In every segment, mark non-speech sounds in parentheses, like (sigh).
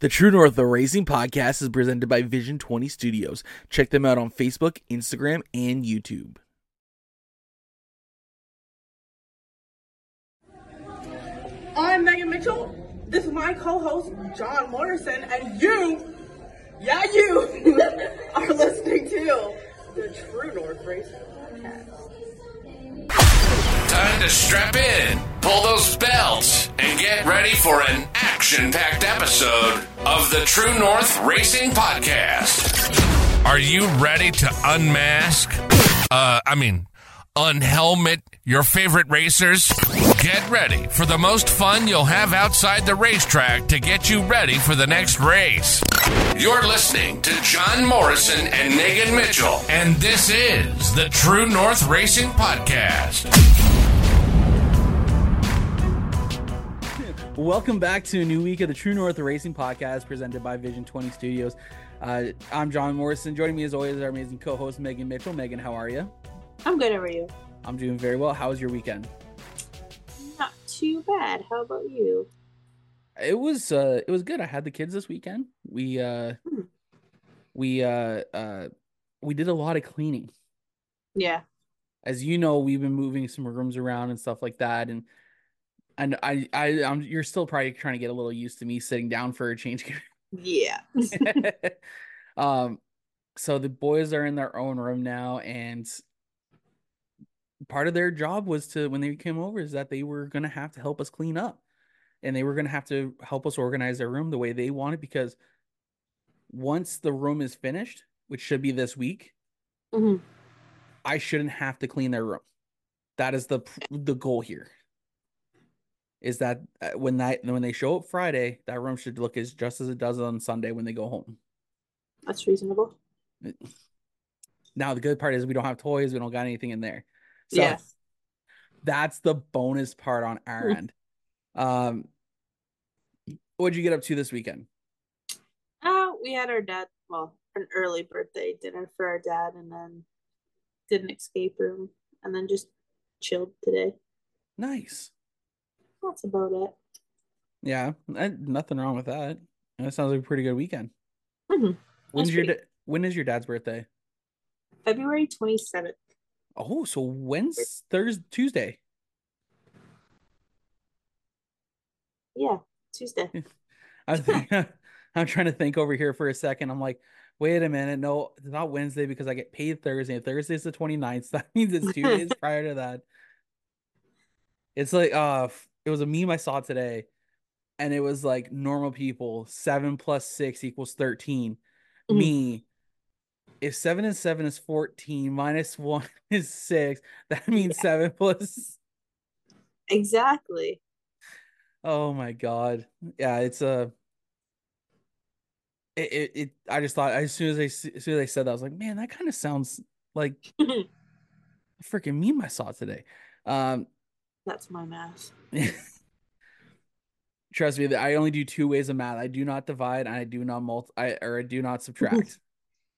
The True North the Racing Podcast is presented by Vision 20 Studios. Check them out on Facebook, Instagram, and YouTube. I'm Megan Mitchell. This is my co-host Jon Morrison, and you, yeah, you (laughs) are listening to the True North Racing Podcast. Time to strap in, pull those belts, and get ready for an action packed episode of the True North Racing Podcast. Are you ready to unmask? Uh, I mean, unhelmet your favorite racers? Get ready for the most fun you'll have outside the racetrack to get you ready for the next race. You're listening to Jon Morrison and Megan Mitchell, and this is the True North Racing Podcast. Welcome back to a new week of the True North Racing Podcast presented by Vision 20 Studios. Uh, I'm Jon Morrison. Joining me as always is our amazing co-host Megan Mitchell. Megan, how are you? I'm good. How are you? I'm doing very well. How was your weekend? Not too bad. How about you? It was uh it was good. I had the kids this weekend. We uh Hmm. we uh uh we did a lot of cleaning. Yeah. As you know, we've been moving some rooms around and stuff like that and and I I I'm you're still probably trying to get a little used to me sitting down for a change. Yeah. (laughs) um so the boys are in their own room now and part of their job was to when they came over is that they were going to have to help us clean up and they were going to have to help us organize their room the way they want it because once the room is finished which should be this week hmm i shouldn't have to clean their room that is the the goal here is that uh, when that when they show up friday that room should look as just as it does on sunday when they go home That's reasonable. Now the good part is we don't have toys, we don't got anything in there. So Yeah. that's the bonus part on our (laughs) end. Um what'd you get up to this weekend? Uh, we had our dad, well, an early birthday dinner for our dad, and then did an escape room, and then just chilled today. Nice. That's about it. Yeah, I- nothing wrong with that. That sounds like a pretty good weekend. Mhm. When's That's your pretty- when is your dad's birthday? February 27th. Oh, so when's Thursday Tuesday? Yeah. Tuesday. (laughs) I think (laughs) I'm trying to think over here for a second. I'm like, wait a minute, no, it's not Wednesday because I get paid Thursday. Thursday's the 29th. So (laughs) that means it's two days prior to that. It's like uh it was a meme I saw today, and it was like normal people, seven plus six equals 13. Mhm. Me, if seven and seven is 14, minus one (laughs) is six, that means seven plus Exactly. Oh my god. Yeah, it's a it, it, it I just thought as soon as I s- as soon as I said that I was like, man, that kind of sounds like (laughs) a freaking meme I saw today. Um That's my math. (laughs) trust me, I only do two ways of math. I do not divide and I do not multi I or I do not subtract.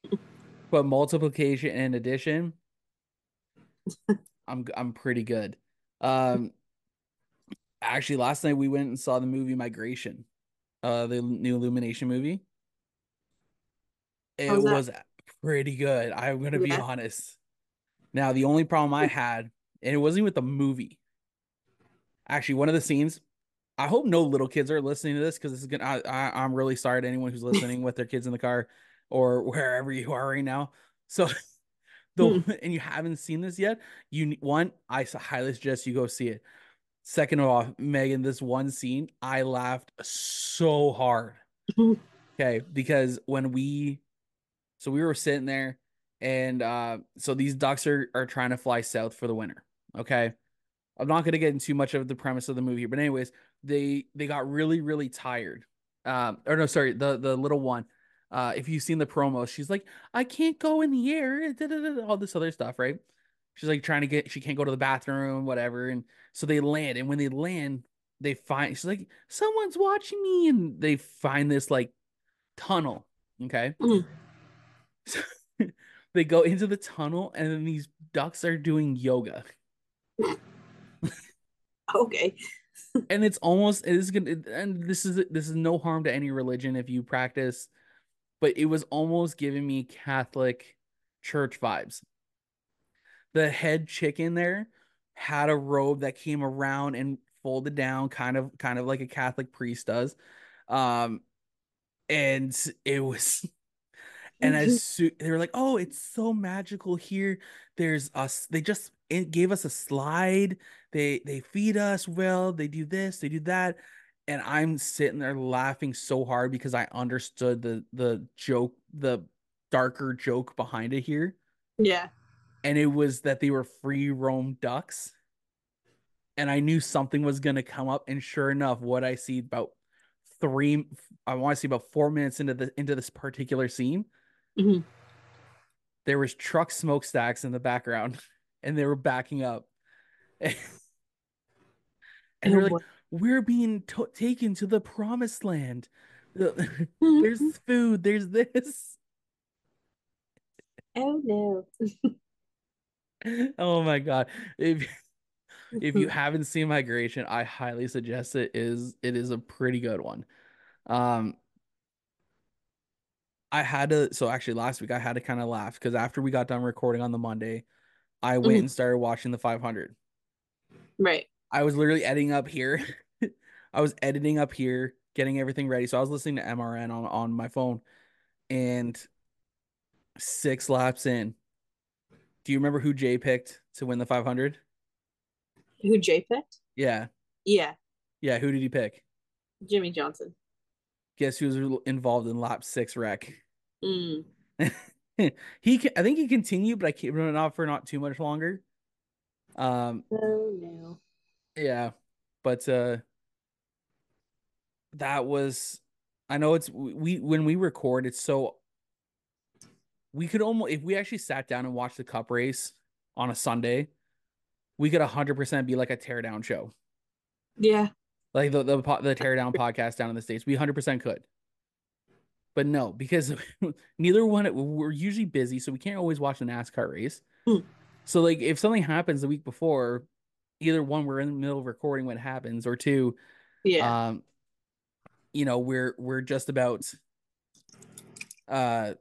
(laughs) but multiplication and addition I'm I'm pretty good. Um actually last night we went and saw the movie Migration. Uh the new Illumination movie. It How's that? was pretty good. I'm gonna be honest. Now the only problem I had, and it wasn't even with the movie. Actually, one of the scenes. I hope no little kids are listening to this because this is gonna. I, I, I'm really sorry to anyone who's listening (laughs) with their kids in the car or wherever you are right now. So, (laughs) the and you haven't seen this yet, you one I highly suggest you go see it. Second of all, Megan, this one scene I laughed so hard. (laughs) okay, because when we, so we were sitting there, and uh, so these ducks are are trying to fly south for the winter. Okay, I'm not gonna get into much of the premise of the movie, but anyways, they they got really really tired. Um, or no, sorry, the the little one. Uh, if you've seen the promo, she's like, I can't go in the air, da, da, da, da," all this other stuff, right? She's like trying to get, she can't go to the bathroom, whatever. And so they land, and when they land, they find she's like, someone's watching me, and they find this like tunnel. Okay. Mhm. So (laughs) they go into the tunnel, and then these ducks are doing yoga. (laughs) (laughs) Okay. and it's almost it is gonna and this is this is no harm to any religion if you practice, but it was almost giving me Catholic church vibes. The head chicken there had a robe that came around and folded down, kind of kind of like a Catholic priest does. Um, and it was and as so, they were like, "Oh, it's so magical here. There's us. They just it gave us a slide. They they feed us well. They do this. They do that." And I'm sitting there laughing so hard because I understood the the joke, the darker joke behind it here. Yeah. And it was that they were free roam ducks. And I knew something was gonna come up. And sure enough, what I see about three, I want to see about four minutes into the into this particular scene hmm there was truck smokestacks in the background (laughs) and they were backing up. (laughs) And they're like we're being to- taken to the promised land. (laughs) There's food. There's this. Oh no. (laughs) oh my god. If if you haven't seen migration i highly suggest it is it is a pretty good one. Um i had to so actually last week i had to kind of laugh because after we got done recording on the monday i went Mhm. and started watching the 500 Right. I was literally editing up here. (laughs) I was editing up here, getting everything ready. So I was listening to MRN on, on my phone and six laps in. Do you remember who Jay picked to win the 500? Who Jay picked? Yeah. Yeah. Yeah. Who did he pick? Jimmie Johnson. Guess who was involved in lap six wreck? Mm. (laughs) (laughs) he, I think he continued, but I kept running off for not too much longer. Um, Oh no. Yeah, but uh that was I know it's we when we record it's so we could almost if we actually sat down and watched the cup race on a Sunday, we could 100% be like a teardown show. Yeah. Like the the the teardown podcast down in the states. We 100% could. But no, because (laughs) neither one we're usually busy, so we can't always watch the NASCAR race. Hmm. So like if something happens the week before, either one we're in the middle of recording what happens, or two, Yeah. um, you know, we're we're just about, uh,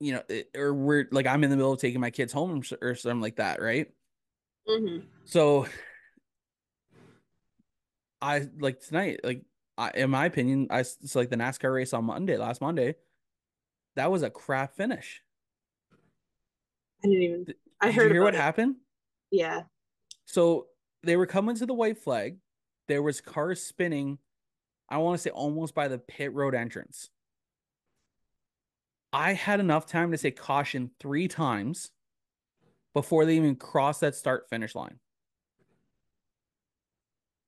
you know, it- or we're like I'm in the middle of taking my kids home or something like that, right? hmm So, I like tonight, like I, in my opinion, I it's like the NASCAR race on Monday, last Monday. That was a crap finish. I didn't even. I Did heard you hear what it. happened? Yeah. So they were coming to the white flag. There was cars spinning. I want to say almost by the pit road entrance. I had enough time to say caution three times before they even crossed that start finish line.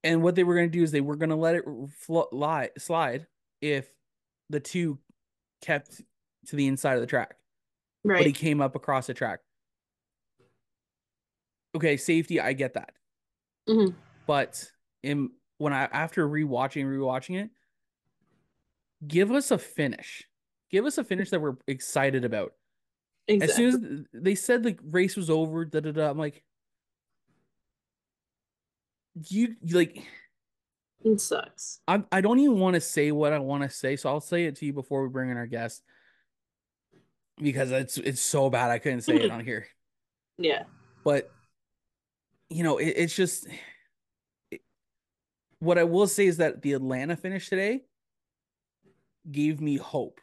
And what they were going to do is they were going to let it slide if the two kept to the inside of the track Right. but he came up across the track. Okay, safety, I get that. Mhm. But in when I after rewatching rewatching it, give us a finish. Give us a finish that we're excited about. exactly. As soon as they said the race was over, da da da, I'm like, you like it sucks. I I don't even want to say what I want to say, so I'll say it to you before we bring in our guest because it's it's so bad I couldn't say it mm-hmm. on here. Yeah. but you know it, it's just it- what i will say is that the atlanta finish today gave me hope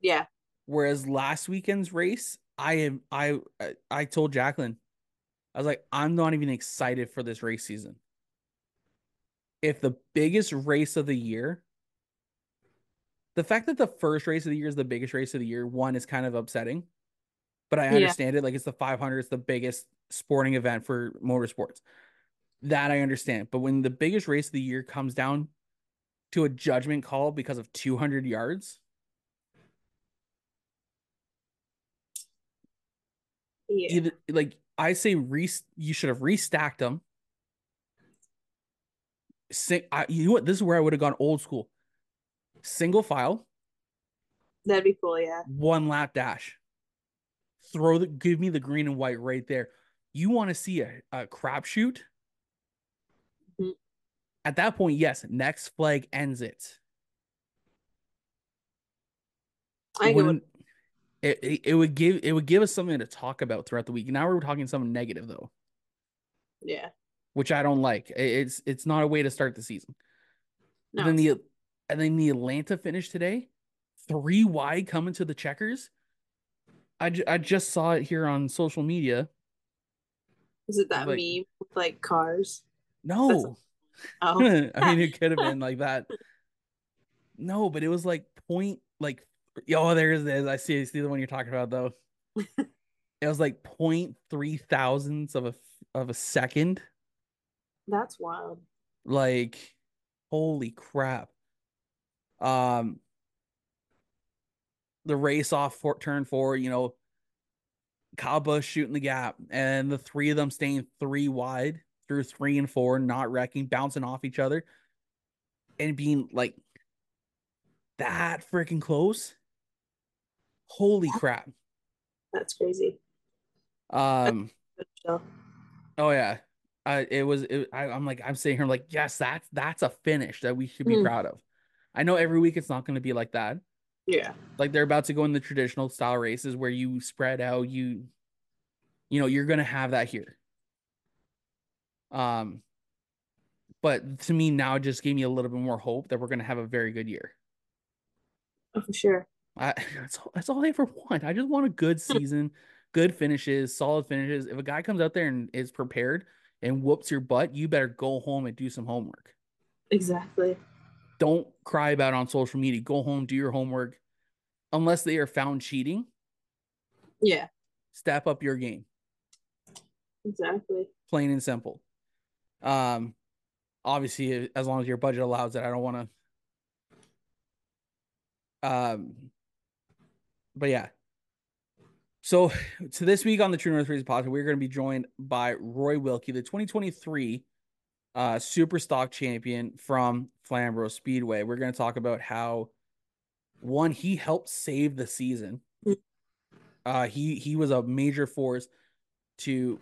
Yeah. whereas last weekend's race i am i I- i told jacqueline i was like i'm not even excited for this race season. If the biggest race of the year the fact that the first race of the year is the biggest race of the year one is kind of upsetting but i Yeah. understand it. Like it's the 500 it's the biggest sporting event for motorsports. That i understand but when the biggest race of the year comes down to a judgment call because of 200 yards Yeah. either like I say, re- you should have restacked them. Sing- I, you know what? This is where I would have gone old school. Single file, That'd be cool. Yeah. one lap dash. Throw the give me the green and white right there. You want to see a, a crapshoot? Mm-hmm. At that point, yes, next flag ends it. I It go with wouldn't- it, it, it would give it would give us something to talk about throughout the week. Now we're talking something negative though, yeah. which I don't like. It's it's not a way to start the season. No, And then the and then the Atlanta finish today, three wide coming to the checkers. I, ju- I just saw it here on social media. is it that like- meme with like cars? No, (laughs) Oh, I mean it could have been (laughs) like that. No, but it was like point like oh there is this. I see I see the one you're talking about though. (laughs) it was like point three thousandths of a of a second. that's wild. Like holy crap. Um the race off for turn four, you know, Kyle Busch shooting the gap, and the three of them staying three wide through three and four, not wrecking, bouncing off each other, and being like that freaking close. Holy crap. That's crazy. Um, oh yeah. Uh, it was it, I, I'm like I'm sitting here I'm like yes that's that's a finish that we should be Mm. proud of. I know every week it's not going to be like that. Yeah. like they're about to go in the traditional style races where you spread out you you know you're gonna have that here um but to me now it just gave me a little bit more hope that we're gonna have a very good year Oh, for sure. I, (laughs) that's, all, that's all I ever want i just want a good (laughs) season good finishes solid finishes if a guy comes out there and is prepared and whoops your butt you better go home and do some homework Exactly. don't cry about it on social media go home do your homework unless they are found cheating Yeah. step up your game Exactly. plain and simple. Um, obviously, as long as your budget allows it, I don't want to. Um, but yeah. So, to this week on the True North Race podcast, we're going to be joined by Roy Wilkie, the 2023 uh, Super Stock Champion from Flamboro Speedway. We're going to talk about how one he helped save the season. Mm. Uh, he he was a major force to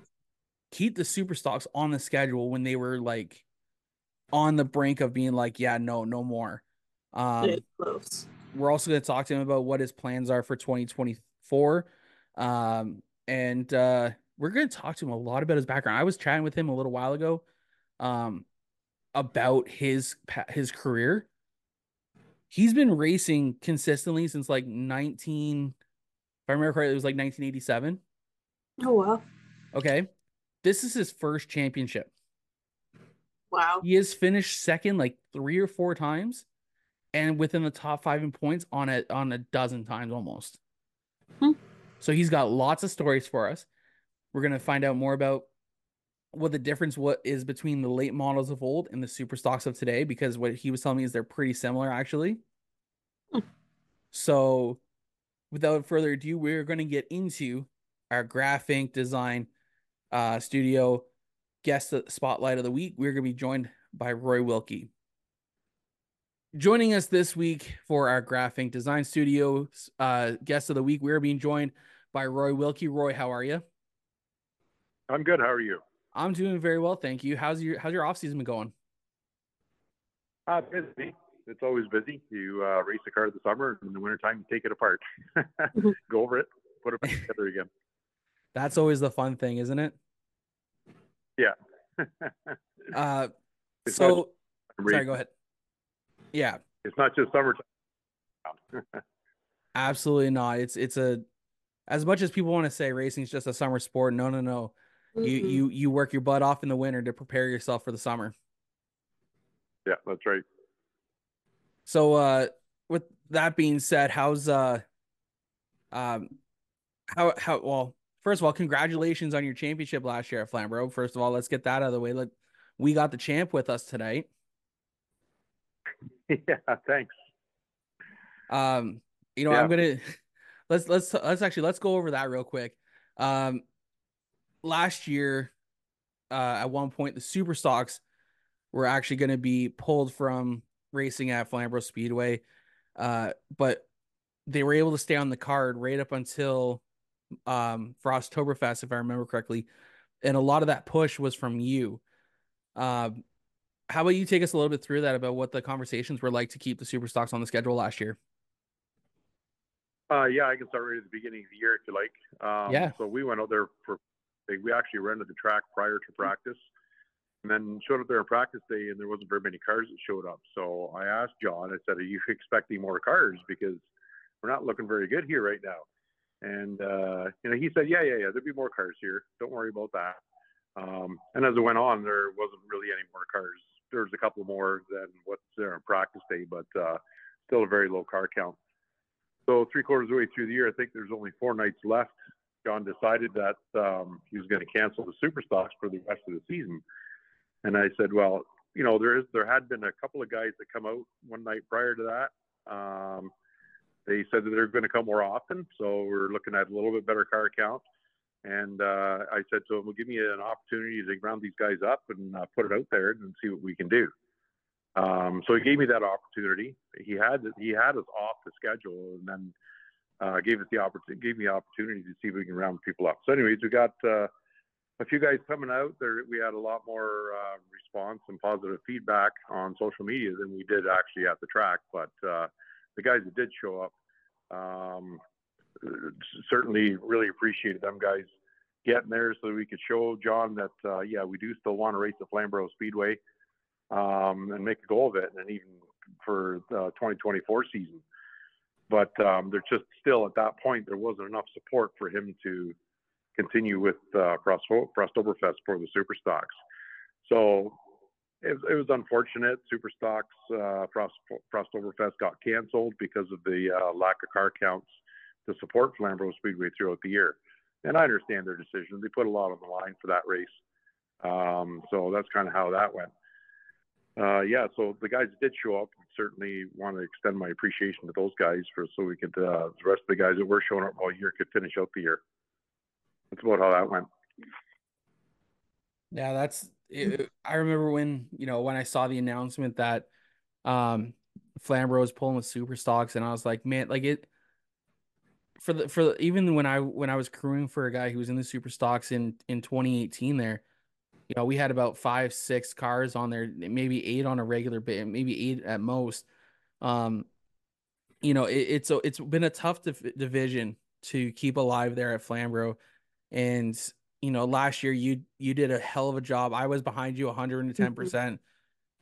keep the super stocks on the schedule when they were like on the brink of being like, yeah, no, no more. Um, It's close. We're also going to talk to him about what his plans are for 2024. Um, and uh, we're going to talk to him a lot about his background. I was chatting with him a little while ago um, about his his career. He's been racing consistently since like 19 if I remember correctly, it was like 1987. Oh wow. Okay. This is his first championship. Wow. He has finished second like three or four times and within the top five in points on a on a dozen times almost. Hmm. So he's got lots of stories for us. We're gonna find out more about what the difference what is between the late models of old and the super stocks of today, because what he was telling me is they're pretty similar actually. Hmm. So without further ado, we're gonna get into our GraphInk Design uh studio guest spotlight of the week. We're going to be joined by Roy Wilkie. Joining us this week for our GraphInk Design studio uh, guest of the week, we're being joined by Roy Wilkie. Roy, how are you? I'm good. How are you? I'm doing very well, thank you. How's your How's your off season been going? Uh, busy. It's always busy. You uh, race the car in the summer, and in the wintertime, you take it apart, (laughs) go over it, put it back together again. (laughs) That's always the fun thing, isn't it? Yeah. (laughs) Uh, so sorry, go ahead. Yeah, It's not just summertime. (laughs) absolutely not. It's it's a as much as people want to say racing is just a summer sport. No, no, no. You Mhm. you you work your butt off in the winter to prepare yourself for the summer. yeah, that's right. So uh with that being said, how's uh um how how well first of all, congratulations on your championship last year at Flamboro. First of all, let's get that out of the way. Let we got the champ with us tonight. (laughs) yeah, thanks. Um, you know, Yeah. I'm gonna (laughs) let's let's let's actually let's go over that real quick. Um last year, uh at one point the super stocks were actually gonna be pulled from racing at Flamboro Speedway. Uh but they were able to stay on the card right up until um for Oktoberfest, if I remember correctly. And a lot of that push was from you. Um how about you take us a little bit through that about what the conversations were like to keep the super stocks on the schedule last year? Uh, yeah, I can start right at the beginning of the year if you like. Um, yeah. So we went out there for, we actually rented the track prior to practice and then showed up there on practice day and there wasn't very many cars that showed up. So I asked John, I said, are you (laughs) expecting more cars? Because we're not looking very good here right now. And, uh, you know, he said, yeah, yeah, yeah, there'll be more cars here. Don't worry about that. Um, and as it went on, there wasn't really any more cars. There was a couple more than what's there on practice day, but, uh, still a very low car count. So three quarters of the way through the year, I think there's only four nights left. John decided that um, he was going to cancel the super stocks for the rest of the season. And I said, well, you know, there is there had been a couple of guys that come out one night prior to that. Um, they said that they're going to come more often, so we're looking at a little bit better car count. And uh, I said to him, "Well, give me an opportunity to round these guys up and uh, put it out there and see what we can do." Um, so he gave me that opportunity. He had he had us off the schedule, and then uh, gave us the opportunity gave me the opportunity to see if we can round people up. So, anyways, we got uh, a few guys coming out. There, we had a lot more uh, response and positive feedback on social media than we did actually at the track. But uh, the guys that did show up um, certainly really appreciated them guys getting there so we could show John that uh, yeah we do still want to race the Flamboro Speedway um, and make a goal of it, and even for the 2024 season. But um, there's just still at that point there wasn't enough support for him to continue with uh, Frost, Frostoberfest for the Super Stocks. So it, it was unfortunate. Super Stocks uh, Frost, Frostoberfest got canceled because of the uh, lack of car counts to support Flamboro Speedway throughout the year. And I understand their decision. They put a lot on the line for that race. Um, so that's kind of how that went uh, yeah, so the guys did show up certainly want to extend my appreciation to those guys for so we could uh, the rest of the guys that were showing up all year could finish out the year. That's about how that went. Yeah, that's. It, I remember when you know when I saw the announcement that um Flamboro was pulling with super stocks, and I was like, man, like it for the for the, even when I when I was crewing for a guy who was in the super stocks in in 2018 there you know, we had about five, six cars on there, maybe eight on a regular bit, maybe eight at most. Um, you know, it, it's a, it's been a tough div- division to keep alive there at Flamboro, and you know, last year you you did a hell of a job. I was behind you 110. Mm-hmm. percent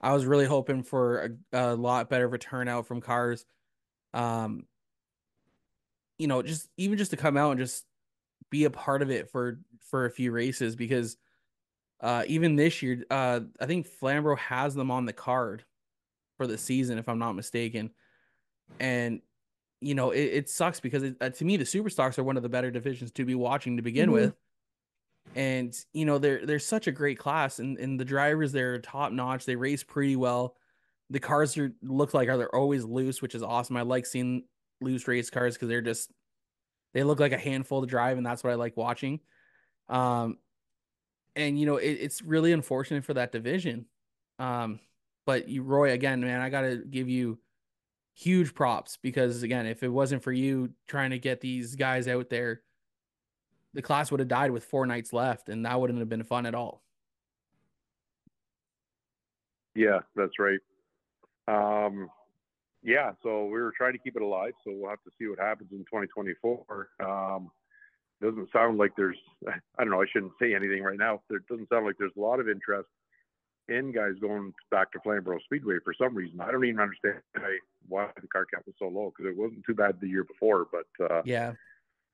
I was really hoping for a, a lot better of a turnout from cars. Um, you know, just even just to come out and just be a part of it for for a few races because uh, even this year, uh, I think Flamboro has them on the card for the season, if I'm not mistaken. And you know, it, it sucks because it, uh, to me, the super stocks are one of the better divisions to be watching to begin mm-hmm. with. And you know, they're they're such a great class, and and the drivers they're top notch. They race pretty well. The cars are look like are they're always loose, which is awesome. I like seeing loose race cars because they're just they look like a handful to drive, and that's what I like watching. Um, and you know it, it's really unfortunate for that division. Um, but you, Roy, again, man, I got to give you huge props because again, if it wasn't for you trying to get these guys out there, the class would have died with four nights left, and that wouldn't have been fun at all. Yeah, that's right. Um, yeah, so we were trying to keep it alive, so we'll have to see what happens in 2024. Um, doesn't sound like there's (laughs) I don't know I shouldn't say anything right now. There doesn't sound like there's a lot of interest in guys going back to Flamboro Speedway for some reason. I don't even understand why the car count was so low because it wasn't too bad the year before. But uh, yeah,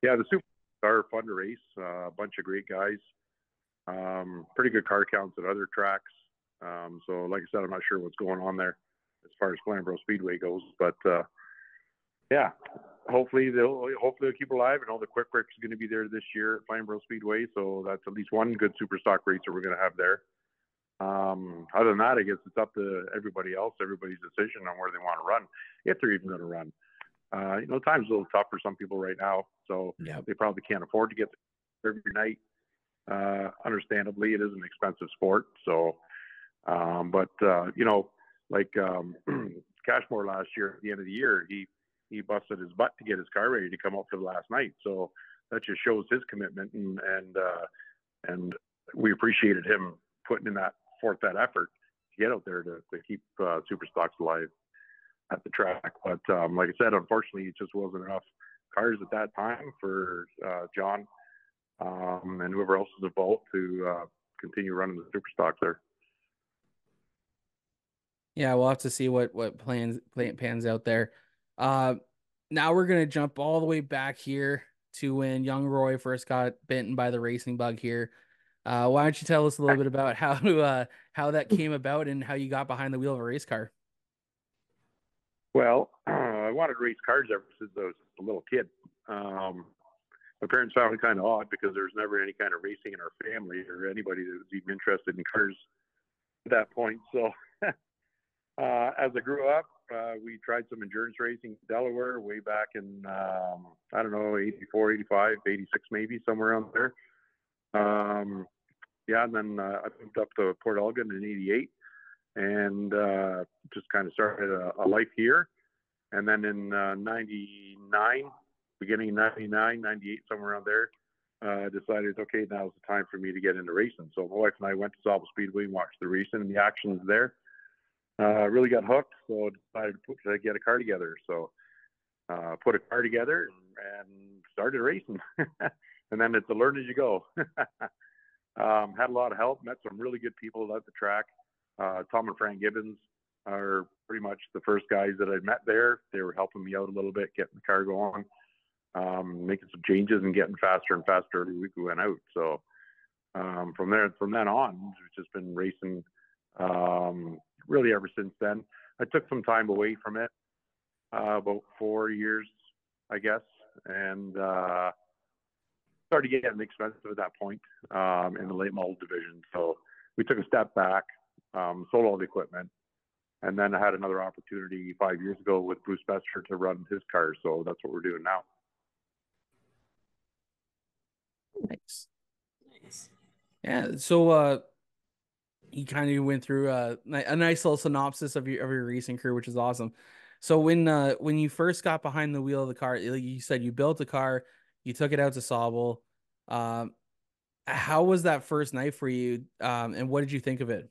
yeah, the Super are fun to race. Uh, a bunch of great guys. Um, pretty good car counts at other tracks. Um, so, like I said, I'm not sure what's going on there as far as Flamboro Speedway goes, but uh, yeah, hopefully they'll hopefully they'll keep alive. And all the quick is going to be there this year at Flamboro Speedway, so that's at least one good super stock racer we're going to have there. Um, other than that, I guess it's up to everybody else, everybody's decision on where they want to run, if they're even going to run. Uh, you know, time's a little tough for some people right now, so yep. they probably can't afford to get there every night. Uh, understandably, it is an expensive sport, so. Um, but uh, you know, like um, (clears throat) Cashmore last year at the end of the year, he he busted his butt to get his car ready to come out for the last night. So that just shows his commitment and and uh, and we appreciated him putting in that forth that effort. To get out there to, to keep uh, super stocks alive at the track. But um, like I said, unfortunately, it just wasn't enough cars at that time for uh, John um, and whoever else was involved to uh, continue running the super stocks there. Yeah, we'll have to see what what plans plan, pans out there. Uh, now we're gonna jump all the way back here to when young Roy first got bitten by the racing bug here. Uh, why don't you tell us a little bit about how uh, how that came about and how you got behind the wheel of a race car? Well, uh, (clears throat) I wanted to race cars ever since I was a little kid. Um, my parents found it kind of odd because there was never any kind of racing in our family or anybody that was even interested in cars at that point. So (laughs) uh, as I grew up, uh, we tried some endurance racing in Delaware way back in, um, I don't know, 84, 85, 86, maybe somewhere around there. Um, yeah, and then uh, I moved up to Port Elgin in 88 and uh, just kind of started a, a, life here. And then in uh, 99, beginning 99, 98, somewhere around there, uh, decided, okay, now's the time for me to get into racing. So my wife and I went to Sauble Speedway and watched the racing and the actions there uh, really got hooked, so decided to, put, to get a car together. So uh, put a car together and, started racing. (laughs) and then it's a learn as you go. (laughs) um, had a lot of help, met some really good people at the track. Uh, Tom and Frank Gibbons are pretty much the first guys that I met there. They were helping me out a little bit, getting the car going, um, making some changes and getting faster and faster every week we went out. So um, from there, from then on, we've just been racing um, really ever since then. I took some time away from it, uh, about four years, I guess, and uh, started getting expensive at that point um, in the late model division. So we took a step back, um, sold all the equipment, and then I had another opportunity five years ago with Bruce Bester to run his car. So that's what we're doing now. Nice. Nice. Yeah. So, uh, he kind of went through a, a nice little synopsis of your of your racing career, which is awesome. So when uh when you first got behind the wheel of the car, like you said you built a car, you took it out to Sauble. Um, how was that first night for you? Um, and what did you think of it?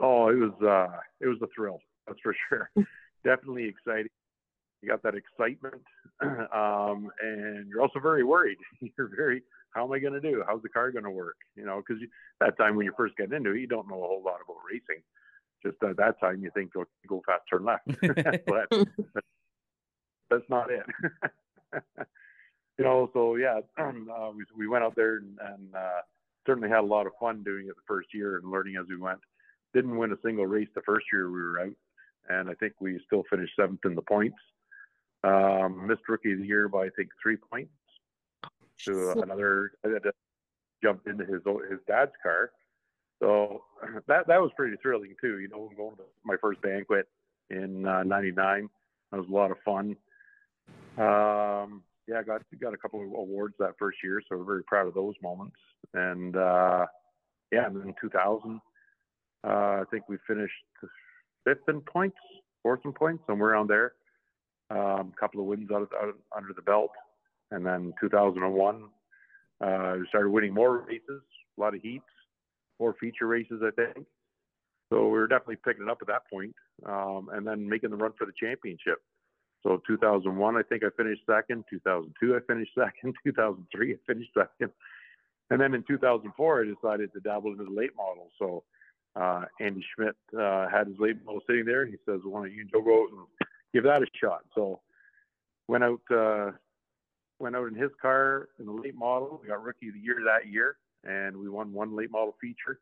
Oh, it was uh, it was a thrill. That's for sure. (laughs) Definitely exciting. You got that excitement, (clears throat) um, and you're also very worried. (laughs) You're very how am I going to do? How's the car going to work? You know, because that time when you first get into it, you don't know a whole lot about racing. Just at that time, you think go go fast, turn left, (laughs) (laughs) but (laughs) that's not it. you know, so yeah, (clears throat) uh, we we went out there and, and uh, certainly had a lot of fun doing it the first year and learning as we went. Didn't win a single race the first year we were out, and I think we still finished seventh in the points. Um, missed rookie of the year by I think three points to another that jumped into his his dad's car. So (clears throat) that that was pretty thrilling too. You know, going to my first banquet in '99, uh, that was a lot of fun. Um, yeah, I got got a couple of awards that first year, so we're very proud of those moments. And uh, yeah, and then 2000, uh, I think we finished fifth in points, fourth in points, somewhere around there. A um, couple of wins out, of, out under the belt. And then 2001, uh, started winning more races, a lot of heats, more feature races, I think. So we were definitely picking it up at that point, um, and then making the run for the championship. So 2001, I think I finished second. 2002, I finished second. (laughs) 2003, I finished second. And then in 2004, I decided to dabble into the late model. So uh, Andy Schmidt uh, had his late model sitting there. He says, "Why don't you go out and give that a shot?" So went out uh, went out in his car in the late model. We got rookie of the year that year, and we won one late model feature.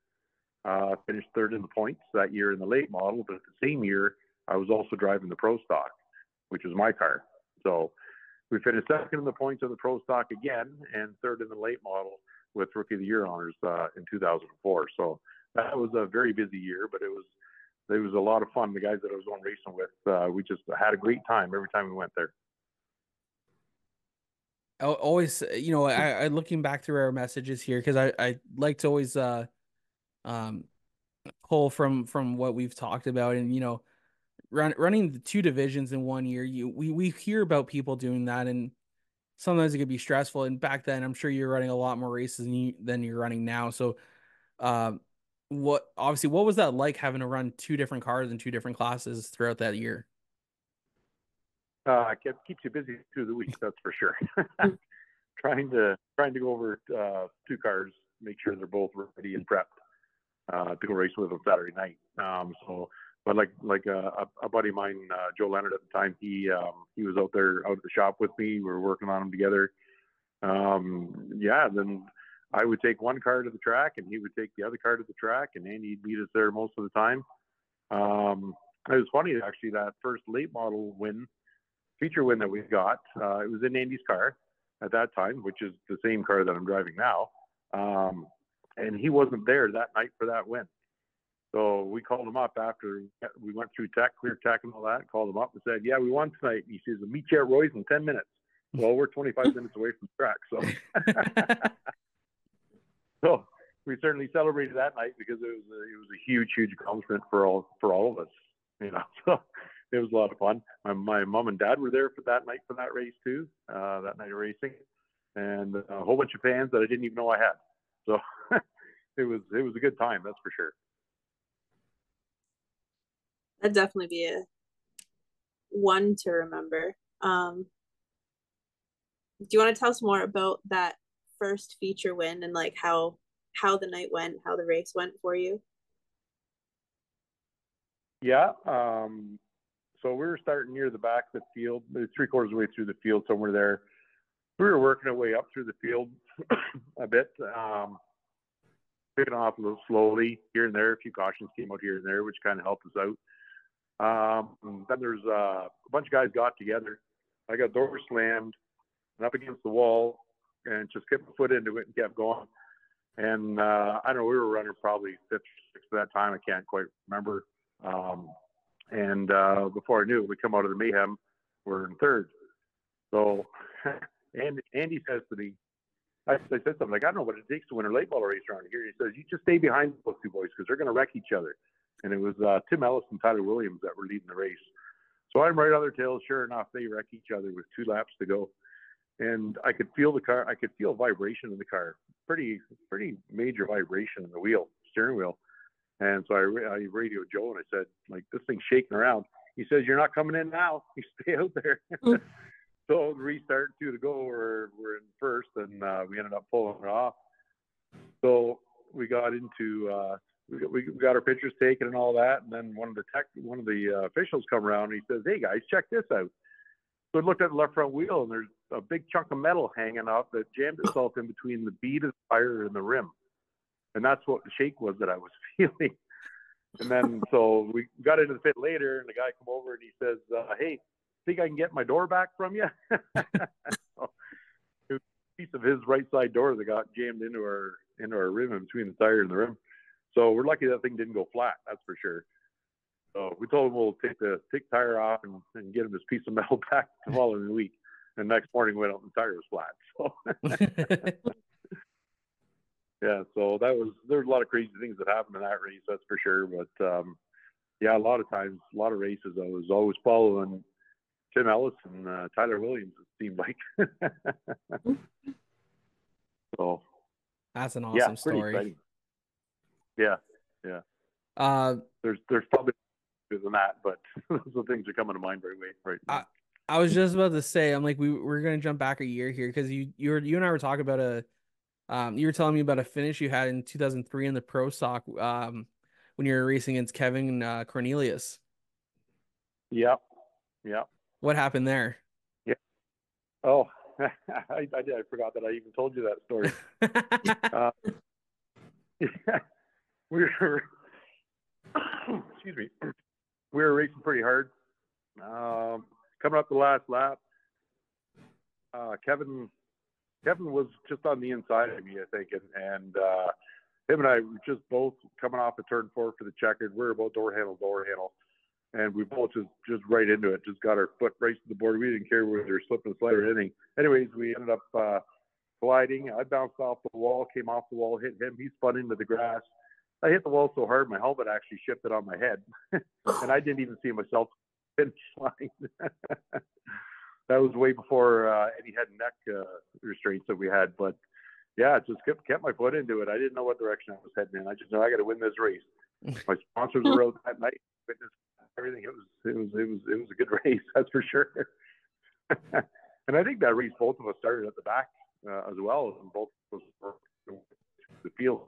Uh, finished third in the points that year in the late model, but the same year, I was also driving the Pro Stock, which was my car. So we finished second in the points of the Pro Stock again, and third in the late model with Rookie of the Year honors uh, in 2004. So that was a very busy year, but it was it was a lot of fun. The guys that I was going racing with, uh, we just had a great time every time we went there always you know I, I looking back through our messages here because I I like to always uh um pull from from what we've talked about and you know run, running the two divisions in one year you we we hear about people doing that and sometimes it could be stressful and back then I'm sure you're running a lot more races than you than you're running now so um what obviously what was that like having to run two different cars in two different classes throughout that year? Uh, keeps you busy through the week, that's for sure. (laughs) trying to trying to go over uh, two cars, make sure they're both ready and prepped uh, to go race with on Saturday night. Um, so, but like like uh, a, a buddy of mine, uh, Joe Leonard at the time, he um, he was out there out at the shop with me. We were working on them together. Um, yeah, then I would take one car to the track, and he would take the other car to the track, and Andy'd meet us there most of the time. Um, it was funny actually that first late model win feature win that we got. Uh, it was in Andy's car at that time, which is the same car that I'm driving now. Um, and he wasn't there that night for that win. So we called him up after we went through tech, clear tech, and all that. Called him up and said, "Yeah, we won tonight." And he says, meet you at Roy's in ten minutes." Well, we're 25 (laughs) minutes away from the track, so (laughs) so we certainly celebrated that night because it was a, it was a huge, huge accomplishment for all for all of us. You know, (laughs) so it was a lot of fun. My, my mom and dad were there for that night for that race too, uh, that night of racing, and a whole bunch of fans that I didn't even know I had. So (laughs) it was it was a good time, that's for sure. That'd definitely be a one to remember. Um, do you want to tell us more about that first feature win and like how how the night went, how the race went for you? Yeah, um, so we were starting near the back of the field, three quarters of the way through the field, somewhere there. We were working our way up through the field (coughs) a bit, um, picking off a little slowly here and there. A few cautions came out here and there, which kind of helped us out. Um, then there's uh, a bunch of guys got together. I got door slammed and up against the wall and just kept my foot into it and kept going. And uh, I don't know, we were running probably fifth, sixth at that time. I can't quite remember. Um, and uh, before I knew it, we come out of the mayhem. We're in third. So, (laughs) and Andy says to me, I, said something like, I don't know what it takes to win a late ball race around here. He says, you just stay behind those two boys because they're going to wreck each other. And it was uh, Tim Ellis and Tyler Williams that were leading the race. So I'm right on their tails. Sure enough, they wreck each other with two laps to go. And I could feel the car. I could feel vibration in the car. Pretty, pretty major vibration in the wheel, steering wheel. And so I, I radioed Joe and I said, like, this thing's shaking around. He says, you're not coming in now. (laughs) You stay out there. Mm. (laughs) so restart two to go. We're, we're in first and uh, we ended up pulling it off. So we got into, uh, we got, we got our pictures taken and all that. And then one of the tech, one of the uh, officials come around and he says, Hey guys, check this out. So I looked at the left front wheel and there's a big chunk of metal hanging off that jammed itself in between the bead of the tire and the rim and that's what the shake was that I was (laughs) feeling. And then so we got into the pit later, and the guy come over and he says, uh, "Hey, think I can get my door back from you?" (laughs) so, a piece of his right side door that got jammed into our into our rim in between the tire and the rim. So we're lucky that thing didn't go flat. That's for sure. So we told him we'll take the take tire off and, and get him his piece of metal (laughs) back the following week. And next morning went out and the tire was flat. So yeah, so that was there's a lot of crazy things that happened in that race, that's for sure. But um, yeah, a lot of times, a lot of races, I was always following Tim Ellis and uh, Tyler Williams. It seemed like. (laughs) so that's an awesome yeah, story. Yeah, yeah. Uh, there's there's probably than that, but (laughs) those are things are coming to mind right away right now. I, I was just about to say, I'm like, we we're gonna jump back a year here because you you were you and I were talking about a um, you were telling me about a finish you had in 2003 in the Pro Stock um, when you were racing against Kevin uh, Cornelius. Yep. Yep. What happened there? Yeah. Oh, (laughs) I, I, I forgot that I even told you that story. (laughs) uh, yeah, (laughs) we were, (coughs) excuse me, (coughs) we were racing pretty hard. Um, coming up the last lap, uh, Kevin Kevin was just on the inside of me, I think, and, and uh, him and I were just both coming off a turn four for the checkered. We are about door handle, door handle, and we both just just right into it. Just got our foot right to the board. We didn't care whether we were slipping slide or anything. Anyways, we ended up uh, gliding. I bounced off the wall, came off the wall, hit him. He spun into the grass. I hit the wall so hard, my helmet actually shifted on my head, (laughs) and I didn't even see myself finish (laughs) line (laughs) that was way before uh, any head and neck uh, restraints that we had. But yeah, I just kept kept my foot into it. I didn't know what direction I was heading in. I just know I got to win this race. (laughs) My sponsors were out that night, everything. It was it was it was it was a good (laughs) race, that's for sure. (laughs) and I think that race, both of us started at the back uh, as well, and both of us were the field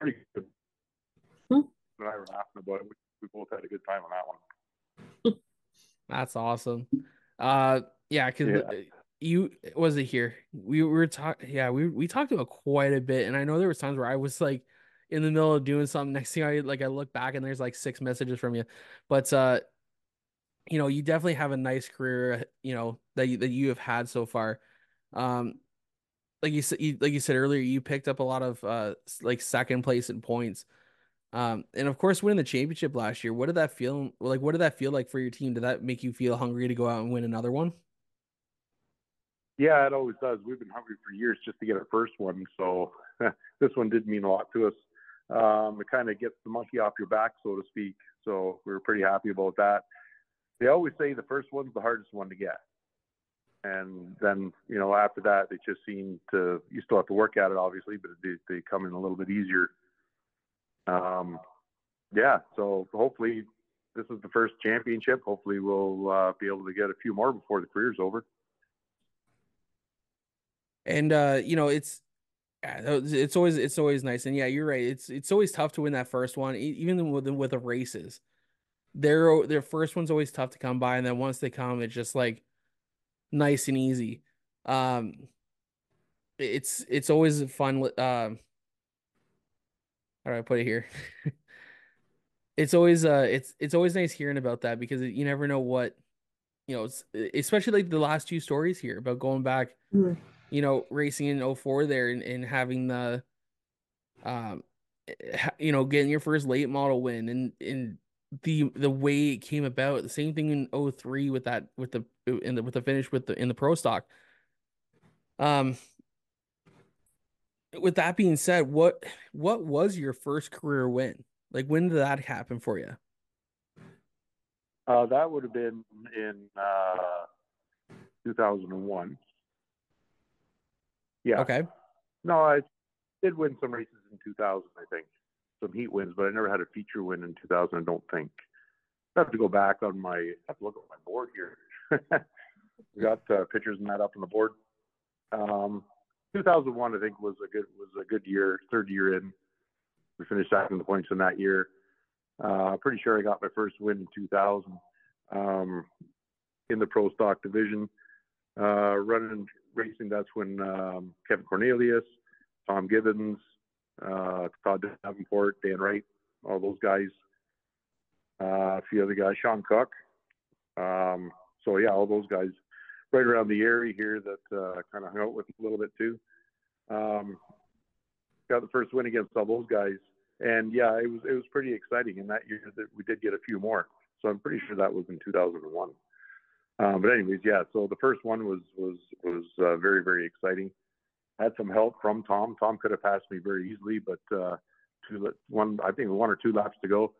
pretty good. Hmm. And I were laughing about it. We, we both had a good time on that one. That's awesome. Uh, yeah, because yeah. you was it here? We were talking. Yeah, we we talked about quite a bit, and I know there was times where I was like in the middle of doing something. Next thing I like, I look back and there's like six messages from you, but uh, you know, you definitely have a nice career. You know that you, that you have had so far. Um, like you said, you, like you said earlier, you picked up a lot of uh like second place in points. Um, and of course, winning the championship last year, what did that feel like? What did that feel like for your team? Did that make you feel hungry to go out and win another one? Yeah, it always does. We've been hungry for years just to get our first one, so (laughs) this one did mean a lot to us. Um, it kind of gets the monkey off your back, so to speak. So we were pretty happy about that. They always say the first one's the hardest one to get, and then you know after that, they just seem to you still have to work at it, obviously, but they, they come in a little bit easier um, yeah, so hopefully this is the first championship. Hopefully we'll uh, be able to get a few more before the career's over. And uh, you know, it's it's always it's always nice. And yeah, you're right. It's it's always tough to win that first one, even with with the races. Their their first one's always tough to come by, and then once they come, it's just like nice and easy. Um, it's it's always fun. Uh, how do I put it here? (laughs) it's always uh it's it's always nice hearing about that because you never know what you know especially like the last two stories here about going back mm-hmm. you know racing in 04 there and, and having the um you know getting your first late model win and and the the way it came about the same thing in 03 with that with the in the with the finish with the in the pro stock um with that being said, what what was your first career win? Like when did that happen for you? Uh, that would have been in uh, 2001. Yeah. Okay. No, I did win some races in 2000, I think. Some heat wins, but I never had a feature win in 2000, I don't think. I have to go back on my, I have to look at my board here. we (laughs) got uh, pictures and that up on the board. Um, 2001, I think, was a good was a good year. Third year in, we finished second in the points in that year. Uh, pretty sure I got my first win in 2000 um, in the pro stock division. Uh, running racing, that's when um, Kevin Cornelius, Tom Gibbons, uh, Todd Davenport, Dan Wright, all those guys, uh, a few other guys, Sean Cook. Um, so yeah, all those guys right around the area here that uh, kind of hung out with a little bit too. Um, got the first win against all those guys, and yeah, it was it was pretty exciting. And that year that we did get a few more, so I'm pretty sure that was in 2001. Um, but anyways, yeah. So the first one was was was uh, very very exciting. Had some help from Tom. Tom could have passed me very easily, but uh, two one I think one or two laps to go,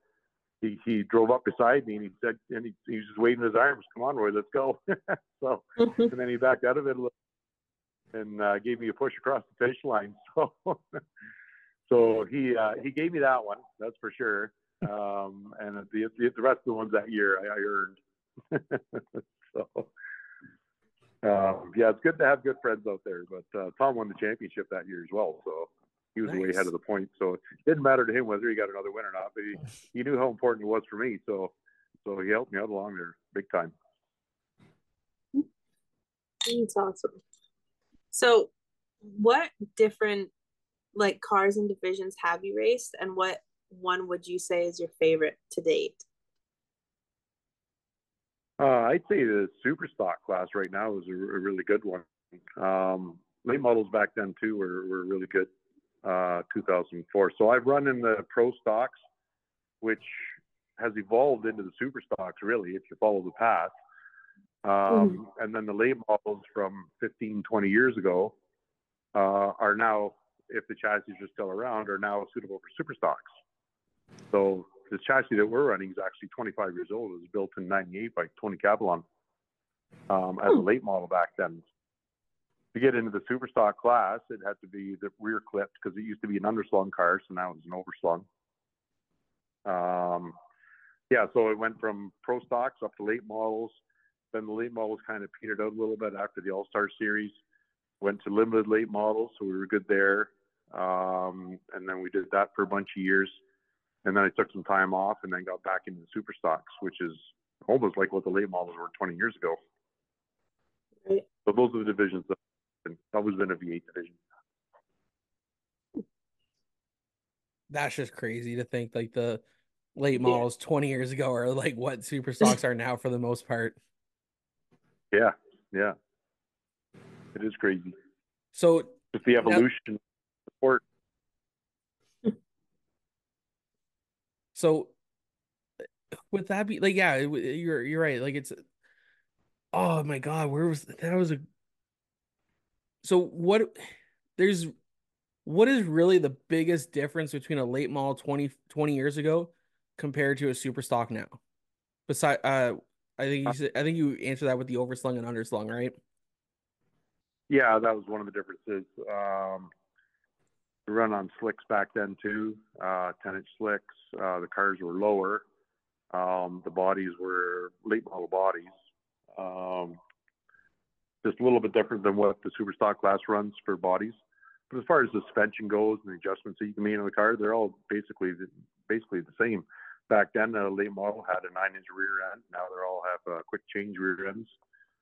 he, he drove up beside me and he said, and he, he was just waving his arms, come on, Roy, let's go. (laughs) so, mm-hmm. and then he backed out of it and uh, gave me a push across the finish line. (laughs) So, so he, uh, he gave me that one, that's for sure. Um, and the, the, the rest of the ones that year I, I earned. (laughs) so, um, yeah, it's good to have good friends out there, but uh, Tom won the championship that year as well. So he was nice. way ahead of the point. So it didn't matter to him whether he got another win or not, but he, (laughs) he knew how important it was for me. So so he helped me out along there big time. That's awesome. So what different like cars and divisions have you raced and what one would you say is your favorite to date? Uh, I'd say the super stock class right now is a, a really good one. Um, late models back then too were, were really good uh, 2004. So I've run in the pro stocks, which has evolved into the super stocks, really, if you follow the path. Um, mm And then the late models from 15, 20 years ago uh, are now, if the chassis are still around, are now suitable for super stocks. So the chassis that we're running is actually 25 years old. It was built in 98 by Tony Cabalon um, as a hmm. late model back then to get into the super stock class, it had to be the rear clipped because it used to be an underslung car, so now it's an overslung. Um, yeah, so it went from pro stocks up to late models. Then the late models kind of petered out a little bit after the All Star Series. Went to limited late models, so we were good there. Um, and then we did that for a bunch of years. And then I took some time off and then got back into the super stocks, which is almost like what the late models were 20 years ago. Right. So those are the divisions that I've always been a V8 division. That's just crazy to think like the late Yeah. models 20 years ago are like what super (laughs) stocks are now for the most part. Yeah, yeah. It is crazy. So Just the evolution of the sport. (laughs) So with that be like yeah, you're you're right. Like it's oh my god, where was that was a so what there's what is really the biggest difference between a late model 20, 20 years ago compared to a super stock now? Besides uh I think you said, I think you answered that with the overslung and underslung, right? Yeah, that was one of the differences. Um, we run on slicks back then too, uh, 10 inch slicks. Uh, the cars were lower. Um, the bodies were late model bodies. Um, just a little bit different than what the super stock class runs for bodies. But as far as the suspension goes and the adjustments that you can make on the car, they're all basically the, basically the same. Back then, the late model had a nine inch rear end. Now they all have uh, quick change rear ends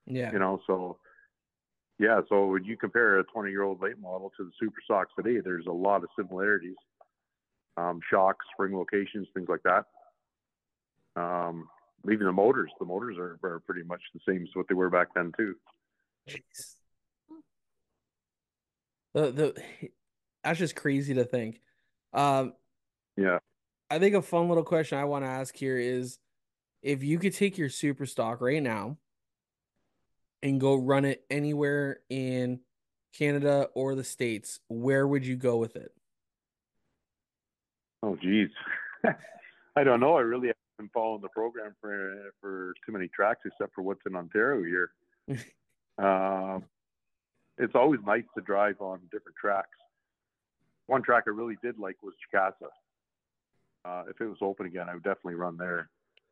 Yeah. you know so yeah so when you compare a 20 year old late model to the super stocks today there's a lot of similarities um, shocks spring locations things like that um, even the motors the motors are, are pretty much the same as what they were back then too Jeez. The the that's just crazy to think. Um yeah I think a fun little question I want to ask here is if you could take your super stock right now and go run it anywhere in Canada or the States, where would you go with it? oh geez (laughs) i don't know i really haven't been following the program for for too many tracks except for what's in ontario here (laughs) um, it's always nice to drive on different tracks one track i really did like was Jukasa uh, if it was open again, I would definitely run there.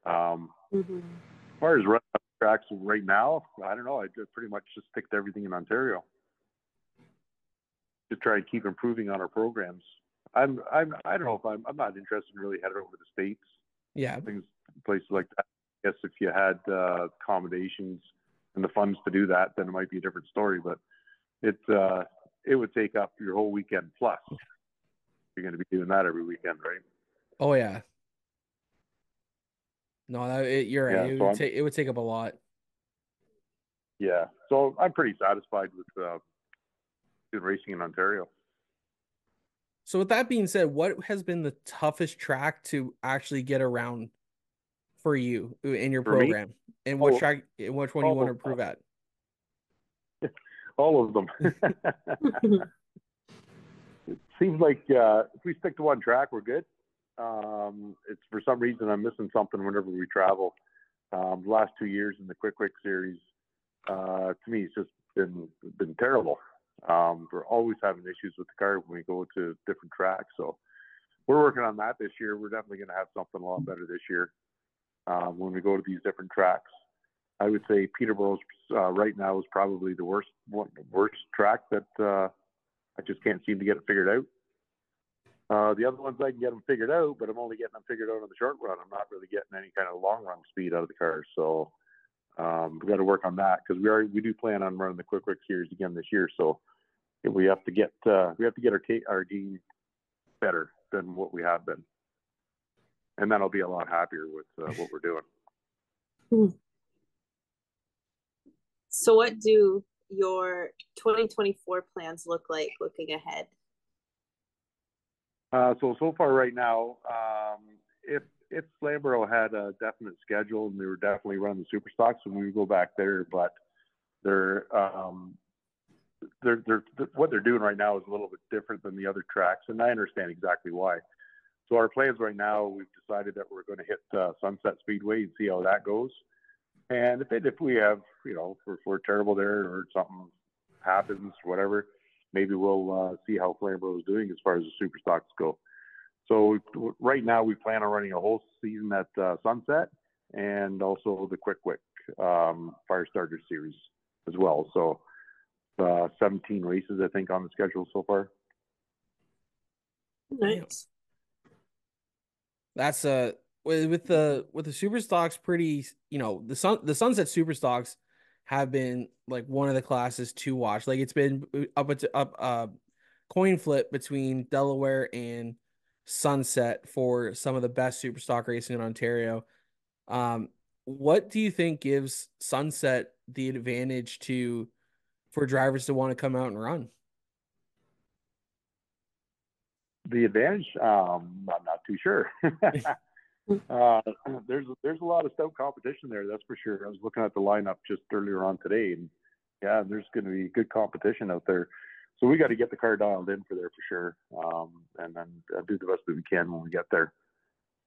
Um, Mhm. as far as running up tracks right now, I don't know. I just pretty much just stick to everything in Ontario. To try and keep improving on our programs. I'm, I'm, I don't know if I'm, I'm not interested in really heading over to the states, Yeah. things, places like that. I guess if you had uh, accommodations and the funds to do that, then it might be a different story. But it, uh, it would take up your whole weekend plus. You're going to be doing that every weekend, right? Oh yeah. No, that, it, you're right. Yeah, it, so would take, it would take up a lot. Yeah, so I'm pretty satisfied with uh, racing in Ontario. So with that being said, what has been the toughest track to actually get around for you in your For me? program? And what Oh. track and which one you want to improve at? (laughs) All of them. (laughs) it seems like uh, if we stick to one track, we're good. Um, it's for some reason I'm missing something whenever we travel. Um, the last two years in the Quick Wick series, uh, to me, it's just been been terrible. Um, we're always having issues with the car when we go to different tracks. So we're working on that this year. We're definitely going to have something a lot better this year um, when we go to these different tracks. I would say Peterborough's uh, right now is probably the worst one, worst track that uh, I just can't seem to get it figured out. Uh, the other ones I can get them figured out, but I'm only getting them figured out on the short run. I'm not really getting any kind of long run speed out of the cars. So um, we got to work on that because we are we do plan on running the Quick Wick series again this year. So we have to get uh, we have to get our our game better than what we have been, and then I'll be a lot happier with uh, what we're doing. So, what do your 2024 plans look like looking ahead? Uh, so so far right now, um, if if Flamboro had a definite schedule and they were definitely running the super stocks, then we would go back there. But they're um, they're they're what they're doing right now is a little bit different than the other tracks, and I understand exactly why. So our plans right now, we've decided that we're going to hit uh, Sunset Speedway and see how that goes. And if if we have, you know, if we're, terrible there or something happens, or whatever, maybe we'll uh, see how Flamboro is doing as far as the super stocks go. So right now we plan on running a whole season at uh, Sunset and also the Quick Wick um, Fire Starter Series as well. So uh, 17 races I think on the schedule so far. Nice. That's uh with, with the with the super stocks pretty you know the sun the sunset super stocks have been like one of the classes to watch. Like it's been up to up uh coin flip between delaware and sunset for some of the best super stock racing in ontario. Um what do you think gives sunset the advantage to for drivers to want to come out and run the advantage um i'm not too sure (laughs) uh, there's there's a lot of stout competition there, that's for sure. I was looking at the lineup just earlier on today, and yeah, there's going to be good competition out there. So we got to get the car dialed in for there for sure, um, and then uh, do the best that we can when we get there.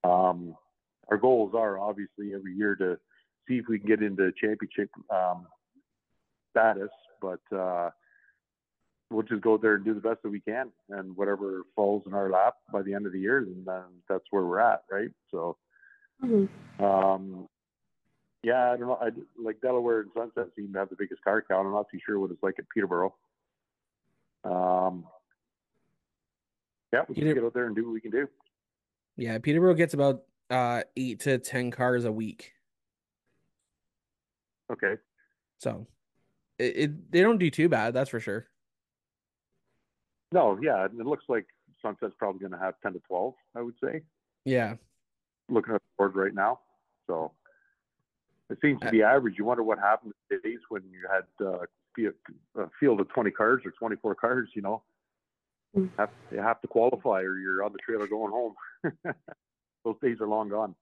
Um, our goals are obviously every year to see if we can get into championship um, status, but uh, we'll just go there and do the best that we can, and whatever falls in our lap by the end of the year, then that's where we're at, right? So, mm-hmm. um, yeah, I don't know. I like Delaware and Sunset seem to have the biggest car count. I'm not too sure what it's like at Peterborough. Um, yeah, we can get out there and do what we can do. Yeah, Peterborough gets about uh eight to ten cars a week. Okay. So, it, it they don't do too bad. That's for sure. No, yeah, it looks like Sunset's probably going to have ten to twelve. I would say. Yeah. Looking at the board right now, so it seems to be average. You wonder what happened to days when you had uh, a field of twenty cars or twenty four cars. You know, mm. have, you have to qualify or you're on the trailer going home. (laughs) Those days are long gone.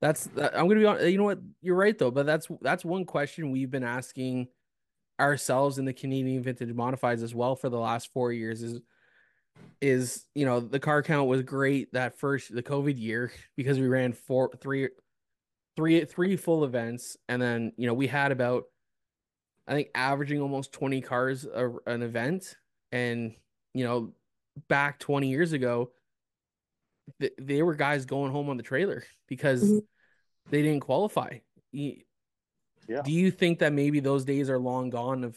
That's I'm gonna be on. You know what? You're right though, but that's that's one question we've been asking ourselves in the Canadian vintage modifieds as well for the last four years is is you know the car count was great that first the COVID year because we ran four three three three full events. And then you know we had about I think averaging almost 20 cars a, an event. And you know back 20 years ago th- they were guys going home on the trailer because mm-hmm. they didn't qualify yeah. Do you think that maybe those days are long gone of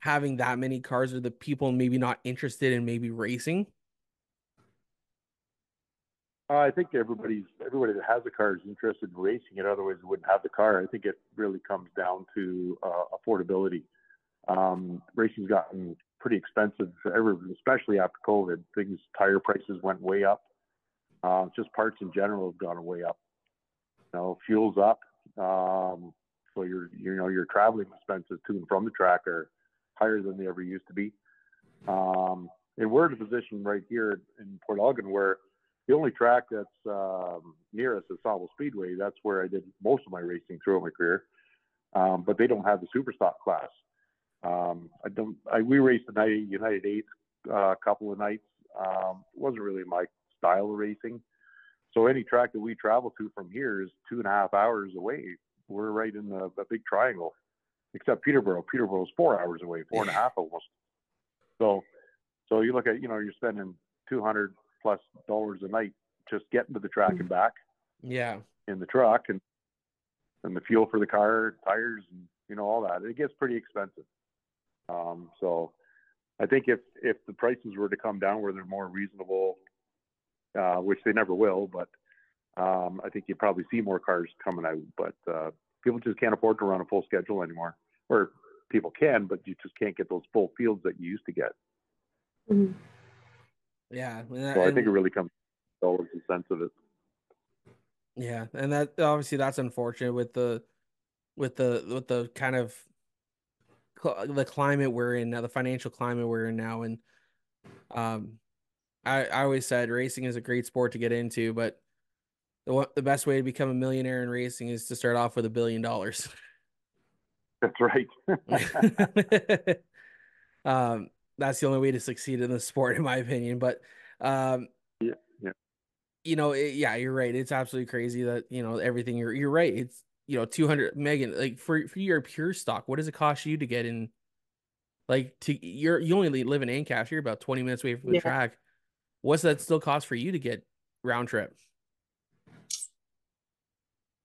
having that many cars or the people maybe not interested in maybe racing? Uh, I think everybody's everybody that has a car is interested in racing it. Otherwise, wouldn't have the car. I think it really comes down to uh, affordability. Um, racing's gotten pretty expensive, ever, especially after COVID. Things tire prices went way up. Uh, just parts in general have gone way up. You know, fuel's up. Um, so your you know your traveling expenses to and from the track are higher than they ever used to be. Um, and we're in a position right here in Port Elgin where the only track that's um, near us is Sauble Speedway. That's where I did most of my racing throughout my career. Um, but they don't have the super stock class. Um, I don't. I, we raced the United Eight uh, a couple of nights. Um, it wasn't really my style of racing. So any track that we travel to from here is two and a half hours away we're right in the, the big triangle, except Peterborough. Peterborough's four hours away, four and a half almost. So, so you look at, you know, you're spending 200 plus dollars a night just getting to the track and back. Yeah. In the truck and, and the fuel for the car, tires, and, you know, all that. It gets pretty expensive. Um, so I think if, if the prices were to come down where they're more reasonable, uh, which they never will, but um, I think you probably see more cars coming out, but uh, people just can't afford to run a full schedule anymore. Or people can, but you just can't get those full fields that you used to get. Mm-hmm. Yeah, and, so I think it really comes dollars and cents of it. Yeah, and that obviously that's unfortunate with the with the with the kind of the climate we're in now, the financial climate we're in now, and um, I I always said racing is a great sport to get into, but the the best way to become a millionaire in racing is to start off with a billion dollars. (laughs) That's right. (laughs) um, that's the only way to succeed in the sport, in my opinion. But um, yeah, yeah. You know, it, yeah, you're right. It's absolutely crazy that you know everything. You're you're right. It's you know 200 Megan like for for your pure stock. What does it cost you to get in Like to you're you only live in Ancaster, you're about 20 minutes away from the Yeah. track. What's that still cost for you to get round trip?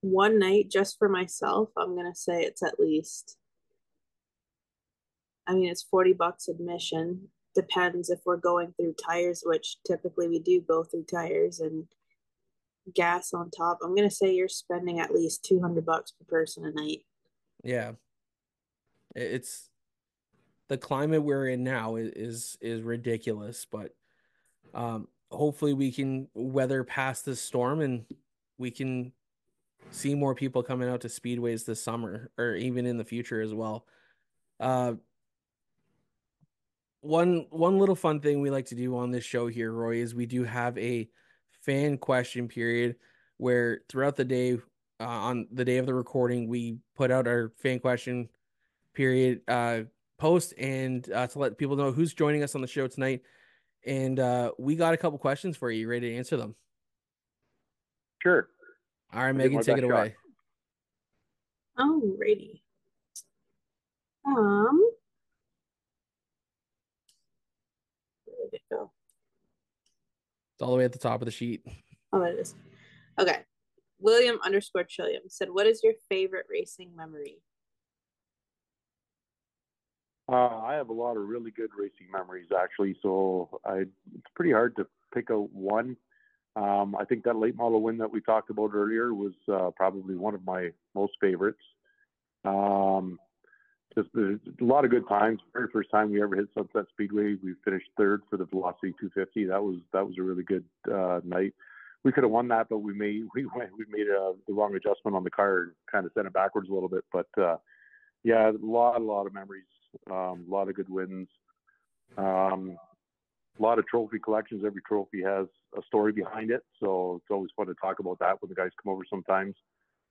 One night just for myself, I'm gonna say it's at least. I mean, it's 40 bucks admission. Depends if we're going through tires, which typically we do go through tires and gas on top. I'm gonna say you're spending at least 200 bucks per person a night. Yeah. It's the climate we're in now is is, is ridiculous, but um hopefully we can weather past this storm and we can see more people coming out to speedways this summer or even in the future as well. Uh one one little fun thing we like to do on this show here, Roy, is we do have a fan question period where throughout the day, uh, on the day of the recording, we put out our fan question period uh, post and uh, to let people know who's joining us on the show tonight. And uh, we got a couple questions for you. You ready to answer them? Sure. All right, Megan, take it best shot. away. Alrighty. Um. Where did it go? It's all the way at the top of the sheet. Oh, there it is. Okay. William underscore Trillium said, "What is your favorite racing memory?" Uh, I have a lot of really good racing memories, actually. So I, it's pretty hard to pick out one. Um, I think that late model win that we talked about earlier was uh, probably one of my most favorites. Um, just a lot of good times. Very first time we ever hit Sunset Speedway, we finished third for the Velocity 250. That was that was a really good uh, night. We could have won that, but we made (laughs) we went we made uh, the wrong adjustment on the car and kind of sent it backwards a little bit. But uh, yeah, a lot a lot of memories, um, a lot of good wins. Um, a lot of trophy collections. Every trophy has a story behind it, so it's always fun to talk about that when the guys come over. Sometimes,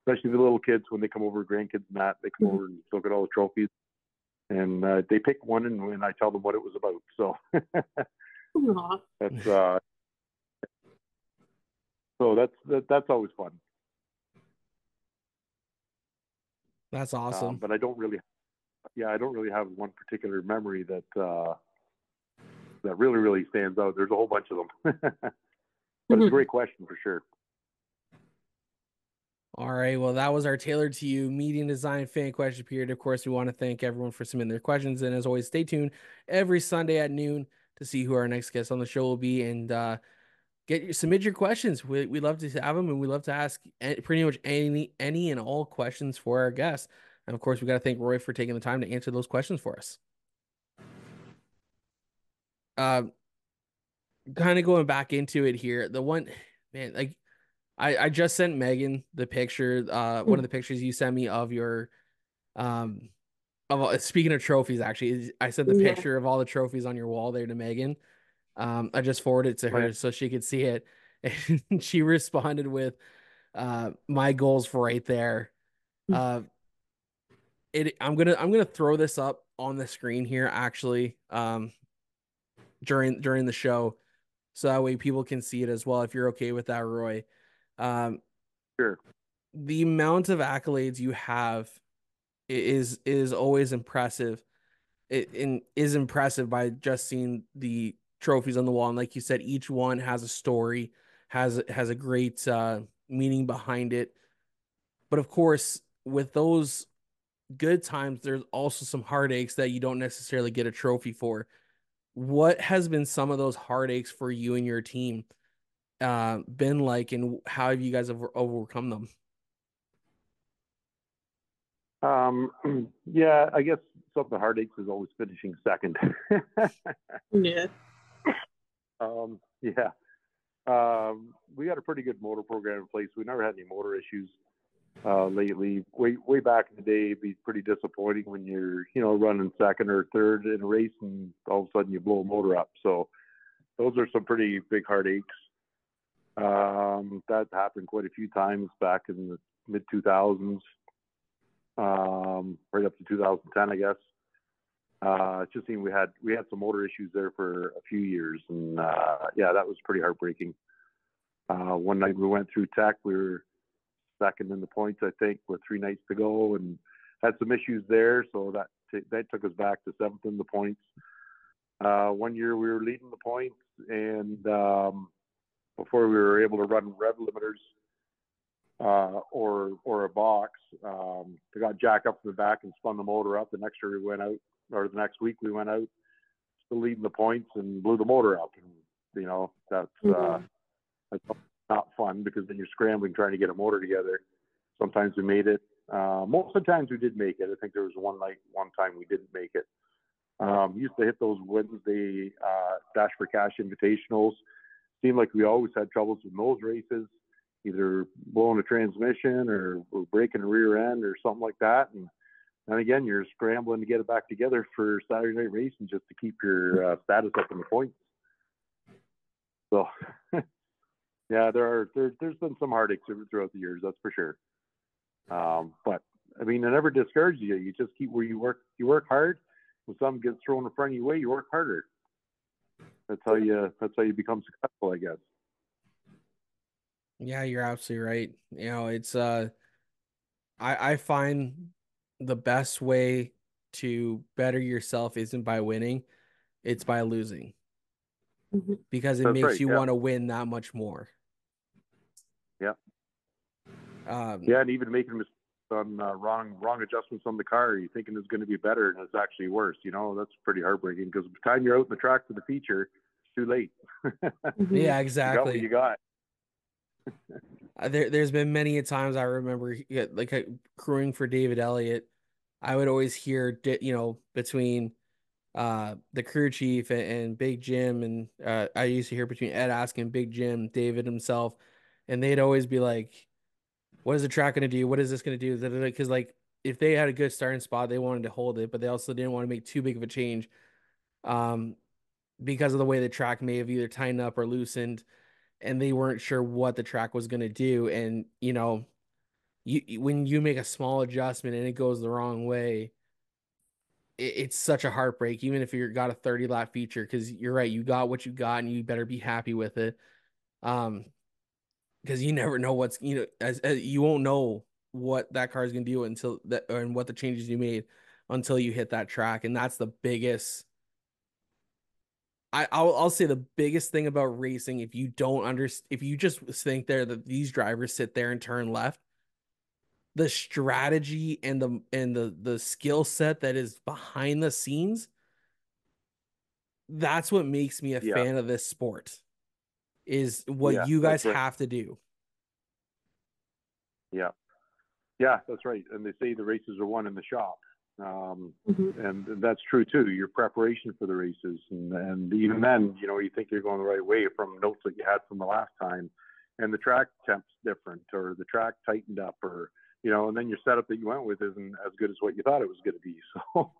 especially the little kids when they come over, grandkids and that, they come Mhm. over and look at all the trophies, and uh, they pick one, and, and I tell them what it was about. So (laughs) that's uh, so that's that, that's always fun. That's Um, awesome. but I don't really, yeah, I don't really have one particular memory that uh, that really really stands out. There's a whole bunch of them, (laughs) but it's a great question for sure. All right. Well, that was our Taylor'd To You Media & Design fan question period. Of course, we want to thank everyone for submitting their questions. And as always, stay tuned every Sunday at noon to see who our next guest on the show will be and uh, get your submit your questions. We we love to have them and we love to ask pretty much any any and all questions for our guests. And of course, we got to thank Roy for taking the time to answer those questions for us. Uh, kind of going back into it here. The one man, like I, I just sent Megan the picture, uh, one of the pictures you sent me of your, um, of speaking of trophies, actually, I sent the Yeah. picture of all the trophies on your wall there to Megan. Um, I just forwarded it to her Right. so she could see it, (laughs) and she responded with, uh, my goals for right there. Uh, it, I'm gonna, I'm gonna throw this up on the screen here, actually, um, during during the show, so that way people can see it as well. If you're okay with that, Roy. Um, Sure. the amount of accolades you have is is always impressive. It in, is impressive by just seeing the trophies on the wall, and like you said, each one has a story, has has a great uh, meaning behind it. But of course, with those good times, there's also some heartaches that you don't necessarily get a trophy for. What has been some of those heartaches for you and your team uh, been like, and how have you guys over- overcome them? Um, (clears throat) yeah, I guess some of the heartaches is always finishing second. (laughs) Yeah. (laughs) um, yeah. Um, we got a pretty good motor program in place. We never had any motor issues uh, lately. Way way back in the day, it'd be pretty disappointing when you're you know running second or third in a race and all of a sudden you blow a motor up. So those are some pretty big heartaches. Um, that happened quite a few times back in the mid 2000s, um, right up to 2010, I guess. Uh, just seemed we had we had some motor issues there for a few years, and uh, yeah, that was pretty heartbreaking. Uh, one night we went through tech, we were second in the points, I think, with three nights to go, and had some issues there. So that t- that took us back to seventh in the points. Uh, one year we were leading the points, and um, before we were able to run rev limiters uh, or or a box, um, they got jack up in the back and spun the motor up. The next year we went out, or the next week we went out, still leading the points and blew the motor up. And you know that's uh, Mhm. that's not fun because then you're scrambling trying to get a motor together. Sometimes we made it. Uh, most of the times we did make it. I think there was one night, one time we didn't make it. Um, used to hit those Wednesday uh, Dash for Cash invitationals. Seemed like we always had troubles with those races, either blowing a transmission or, or breaking a rear end or something like that. And and again, you're scrambling to get it back together for Saturday night racing just to keep your uh, status up in the points. So, (laughs) yeah, there are there, there's been some heartaches throughout the years, that's for sure. Um, but I mean, it never discourages you. You just keep where you work. You work hard. When something gets thrown in front of you, way you work harder. That's how you. That's how you become successful, I guess. Yeah, you're absolutely right. You know, it's uh I I find the best way to better yourself isn't by winning, it's by losing. Mhm. Because it That's makes right, you yeah. want to win that much more. Yeah. Um Yeah, and even making mistakes on uh, wrong wrong adjustments on the car, you thinking it's going to be better, and it's actually worse. You know, that's pretty heartbreaking because by the time you're out in the track for the feature, it's too late. Mhm. (laughs) yeah, You got what exactly. you got. (laughs) Uh, there there's been many a times I remember like uh, crewing for David Elliott. I would always hear you know between uh the crew chief and, and Big Jim and uh I used to hear between Ed asking Big Jim, David himself, and they'd always be like, "What is the track gonna do? What is this gonna do?" Because like if they had a good starting spot, they wanted to hold it, but they also didn't want to make too big of a change, um, because of the way the track may have either tightened up or loosened and they weren't sure what the track was going to do and you know you when you make a small adjustment and it goes the wrong way it's such a heartbreak even if you got a 30 lap feature because you're right you got what you got and you better be happy with it. Um because you never know what's you know as, as you won't know what that car is going to do until that and what the changes you made until you hit that track and that's the biggest I, I'll, I'll say the biggest thing about racing, if you don't understand, if you just think there that these drivers sit there and turn left, the strategy and the and the the skill set that is behind the scenes, that's what makes me a Yeah. fan of this sport. Is what Yeah, you guys right. have to do. Yeah, yeah, that's right. And they say the races are won in the shop, um, Mhm. and that's true too. Your preparation for the races, and, and even then, you know, you think you're going the right way from notes that you had from the last time, and the track temp's different, or the track tightened up, or you know, and then your setup that you went with isn't as good as what you thought it was going to be. (laughs)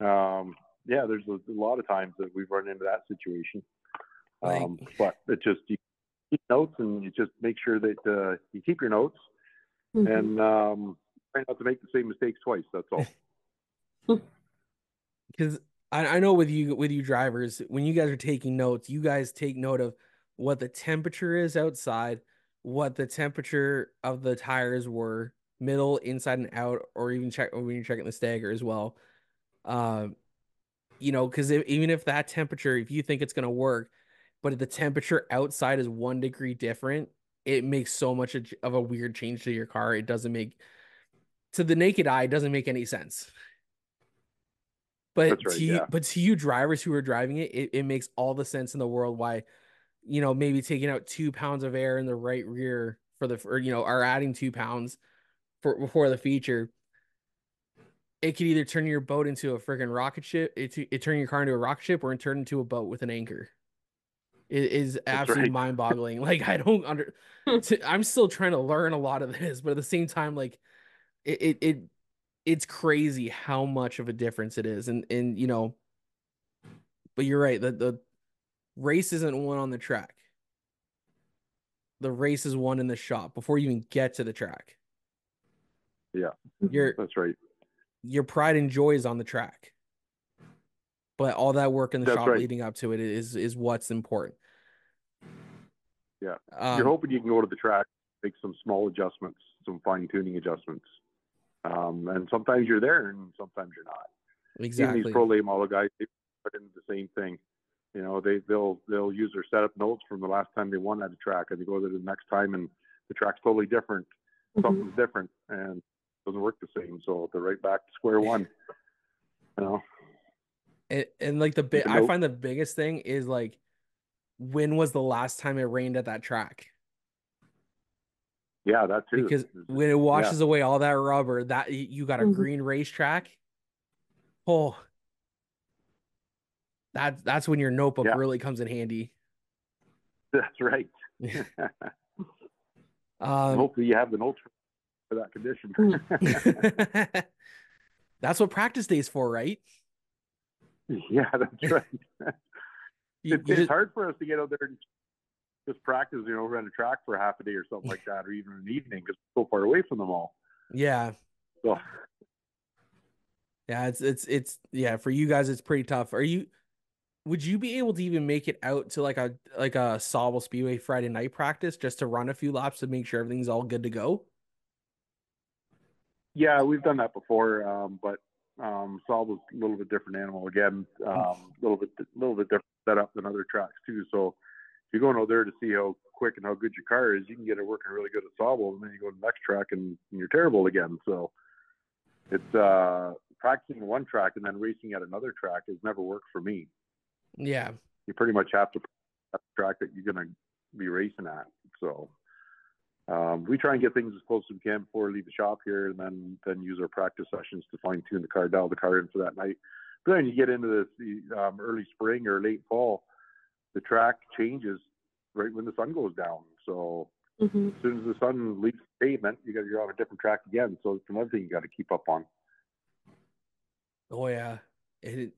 So, um, yeah, there's a, a lot of times that we've run into that situation. Like- Um, but it just you keep notes and you just make sure that uh, you keep your notes Mhm. and um, try not to make the same mistakes twice. That's all. (laughs) because I, I know with you with you drivers when you guys are taking notes you guys take note of what the temperature is outside what the temperature of the tires were middle inside and out or even check or when you're checking the stagger as well. Um you know because even if that temperature if you think it's going to work but if the temperature outside is one degree different it makes so much of of a weird change to your car. It doesn't make to the naked eye it doesn't make any sense. But right, to you, yeah. but to you drivers who are driving it, it, it makes all the sense in the world why, you know, maybe taking out two pounds of air in the right rear for the, or, you know, are adding two pounds for before the feature. It could either turn your boat into a freaking rocket ship, it, it turn your car into a rocket ship, or it turn into a boat with an anchor. It is absolutely right. mind boggling. Like I don't under, (laughs) I'm still trying to learn a lot of this, but at the same time, like it, it, it it's crazy how much of a difference it is and and you know but you're right the the race isn't won on the track the race is won in the shop before you even get to the track Yeah, your that's right. your pride and joy is on the track but all that work in the That's shop right. leading up to it is is what's important Yeah. um, You're hoping you can go to the track, make some small adjustments, some fine tuning adjustments. Um, and sometimes you're there and sometimes you're not. even Exactly. these pro late model guys, they put in the same thing. You know, they they'll they'll use their setup notes from the last time they won at a track, and they go there the next time, and the track's totally different. Mhm. Something's different, and doesn't work the same. So they're right back to square one. (laughs) You know, and, and like the big, I find the biggest thing is like, when was the last time it rained at that track? yeah, that too. Because when it washes away all that rubber, that you got a Mhm. green racetrack. Oh, that that's when your notebook Yeah. really comes in handy. that's right. (laughs) Um, Hopefully, you have the notes for that condition. (laughs) (laughs) That's what practice days for, right? yeah, that's right. You- it's, you it's just- hard for us to get out there and just practice, you know, run a track for half a day or something like that, or even an evening because we're so far away from them all. yeah, So yeah. It's it's it's yeah. For you guys, it's pretty tough. Are you? Would you be able to even make it out to like a like a Sauble Speedway Friday night practice just to run a few laps to make sure everything's all good to go? yeah, we've done that before, um, but um, a little bit different animal again, um, a little bit little bit different setup than other tracks too. So if you're going out there to see how quick and how good your car is, you can get it working really good at Sauble, and then you go to the next track and, and you're terrible again. So it's uh, practicing one track and then racing at another track has never worked for me. Yeah, you pretty much have to at track that you're going to be racing at. So um, we try and get things as close as we can before we leave the shop here, and then then use our practice sessions to fine tune the car, dial the car in for that night. But then you get into this the, um, early spring or late fall, the track changes right when the sun goes down. So Mhm. as soon as the sun leaves the pavement, you got you're on a different track again. So it's another thing you got to keep up on. Oh yeah, it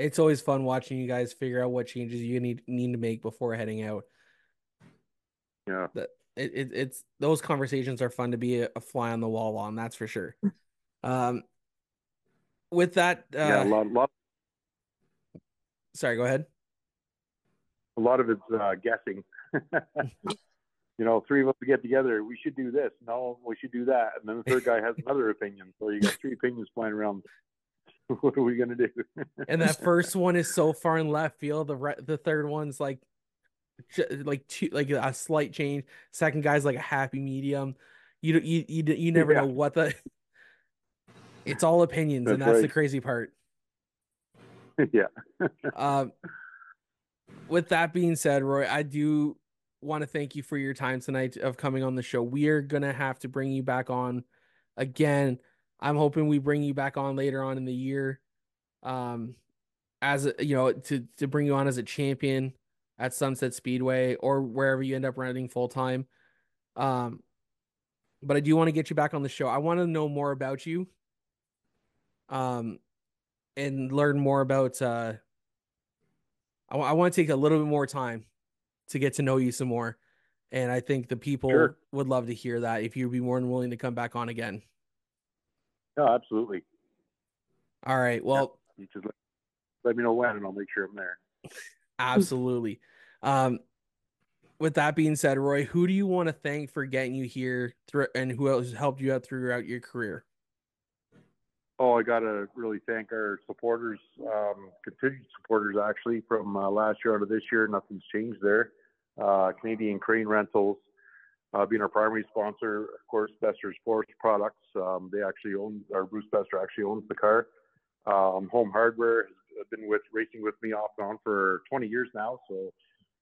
it's always fun watching you guys figure out what changes you need need to make before heading out. Yeah. That it, it it's those conversations are fun to be a, a fly on the wall on. That's for sure. (laughs) Um, with that, uh, yeah, a lot, lot sorry, go ahead. a lot of it's uh, guessing. (laughs) you know, three of us get together. We should do this. No, we should do that. And then the third guy has another opinion. So you got three opinions flying around. (laughs) what are we gonna do? And that (laughs) first one is so far in left field. The re- the third one's like, like two, like a slight change. Second guy's like a happy medium. You don't- you you you never Yeah. know what the. (laughs) It's all opinions, and That's that's the crazy part. yeah. Um, with that being said, Roy, I do want to thank you for your time tonight of coming on the show. We are gonna have to bring you back on again. I'm hoping we bring you back on later on in the year, um, as a, you know, to to bring you on as a champion at Sunset Speedway or wherever you end up running full time. Um, but I do want to get you back on the show. I want to know more about you. Um, and learn more about uh I, I want to take a little bit more time to get to know you some more. And I think the people Sure. would love to hear that if you'd be more than willing to come back on again. No, absolutely. All right. Well, You just let, let me know when, and I'll make sure I'm there. (laughs) absolutely. Um, with that being said, Roy, who do you want to thank for getting you here through, and who else helped you out throughout your career? Oh, I got to really thank our supporters, um, continued supporters actually from uh, last year out of this year. Nothing's changed there. Uh, Canadian Crane Rentals uh, being our primary sponsor, of course, Bester's Forest Products. Um, they actually own, or Bruce Bester actually owns the car. Um, Home Hardware has been with racing with me off and on for 20 years now. So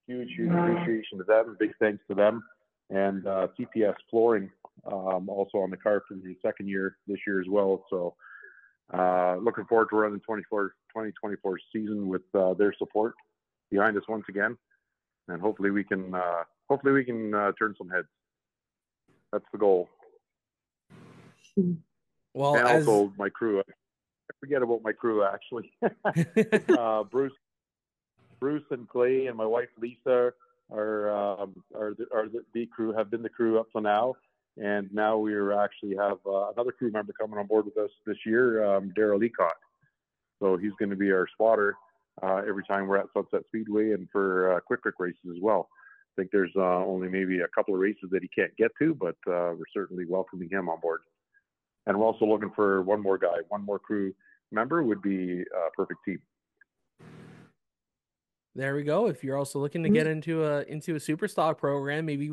huge, huge appreciation to them. Big thanks to them. And uh, CPS Flooring um, also on the car for the second year this year as well. So uh, looking forward to running 24, 2024 season with uh, their support behind us once again, and hopefully we can uh, hopefully we can uh, turn some heads. That's the goal. Well, and as also my crew. I forget about my crew actually. (laughs) uh, Bruce, Bruce and Clay and my wife Lisa are um, are the, are the, the crew have been the crew up to now, and now we actually have uh, another crew member coming on board with us this year, um, Daryl Leacott. So he's going to be our spotter uh, every time we're at Sunset Speedway and for uh, Quick Wick races as well. I think there's uh, only maybe a couple of races that he can't get to, but uh, we're certainly welcoming him on board. And we're also looking for one more guy, one more crew member would be a perfect team. There we go. If you're also looking to get into a into a super stock program, maybe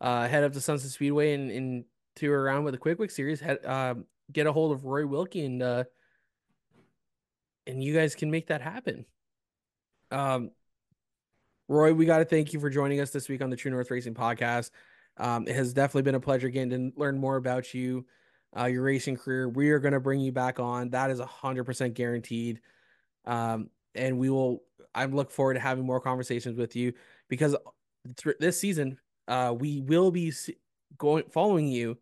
uh, head up to Sunset Speedway and, and tour around with the Quick Wick series. Head, uh, get a hold of Roy Wilkie and uh, and you guys can make that happen. Um, Roy, we got to thank you for joining us this week on the True North Racing Podcast. Um, it has definitely been a pleasure getting to learn more about you, uh, your racing career. We are going to bring you back on. That is a hundred percent guaranteed. Um, and we will. I look forward to having more conversations with you because th- this season, uh, we will be going following you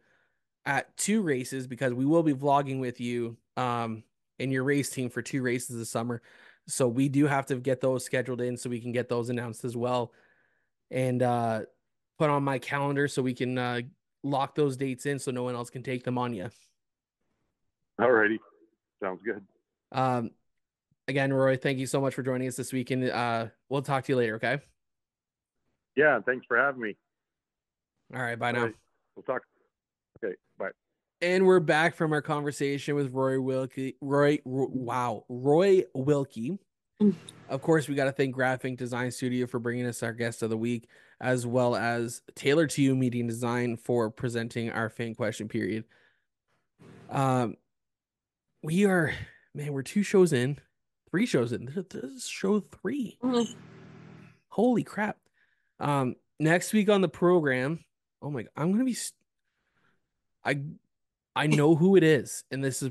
at two races because we will be vlogging with you um in your race team for two races this summer. So we do have to get those scheduled in so we can get those announced as well. And uh put on my calendar so we can uh lock those dates in so no one else can take them on you. Alrighty. Sounds good. Um again, Roy, thank you so much for joining us this week and uh we'll talk to you later, okay? Yeah, thanks for having me. All right, bye now. Right. We'll talk. And we're back from our conversation with Roy Wilkie. Roy, Roy wow, Roy Wilkie. Of course, we got to thank GraphInk Design Studio for bringing us our guest of the week, as well as Taylor'd To You Media & Design for presenting our fan question period. Um, we are, man, we're two shows in, three shows in. This is show 3 Mm. Holy crap! Um, next week on the program, oh my, god, I'm gonna be. St- I I know who it is, and this is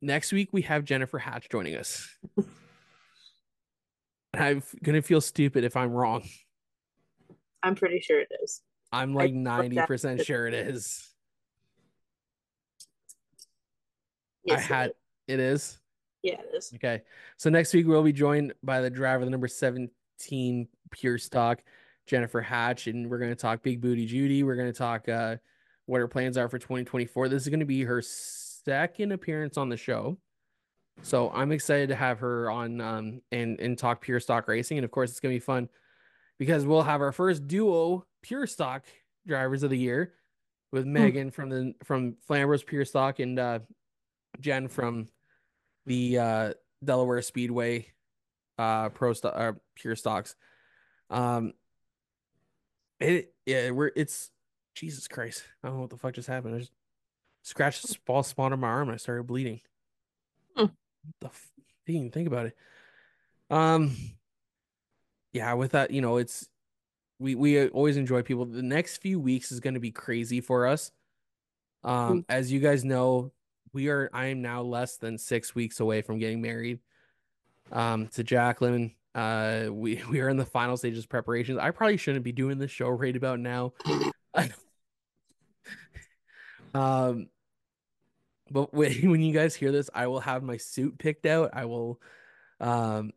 next week. We have Jennifer Hatch joining us. I'm gonna feel stupid if I'm wrong. I'm pretty sure it is. I'm like ninety percent sure it is. Yes, I it had is. it is Yeah, it is. okay. So next week we'll be joined by the driver, the number seventeen pure stock, Jennifer Hatch, and we're gonna talk Big Booty Judy. We're gonna talk uh what her plans are for 2024. This is gonna be her second appearance on the show. So I'm excited to have her on um and and talk pure stock racing. And of course it's gonna be fun because we'll have our first duo pure stock drivers of the year with Megan from the from Flamboro's Pure Stock and uh Jen from the uh Delaware Speedway uh pro stock uh, pure stocks. Um it yeah, we're it's Jesus Christ. I don't know what the fuck just happened. I just scratched a small spot on my arm and I started bleeding. Hmm. What the f- didn't even think about it. Um yeah, with that, you know, it's we we always enjoy people. The next few weeks is going to be crazy for us. Um, as you guys know, we are I am now less than six weeks away from getting married. Um, to Jacqueline. Uh, we (laughs) we are in the final stages of preparations. I probably shouldn't be doing this show right about now. (laughs) um, but when (laughs) when you guys hear this, I will have my suit picked out. I will, um,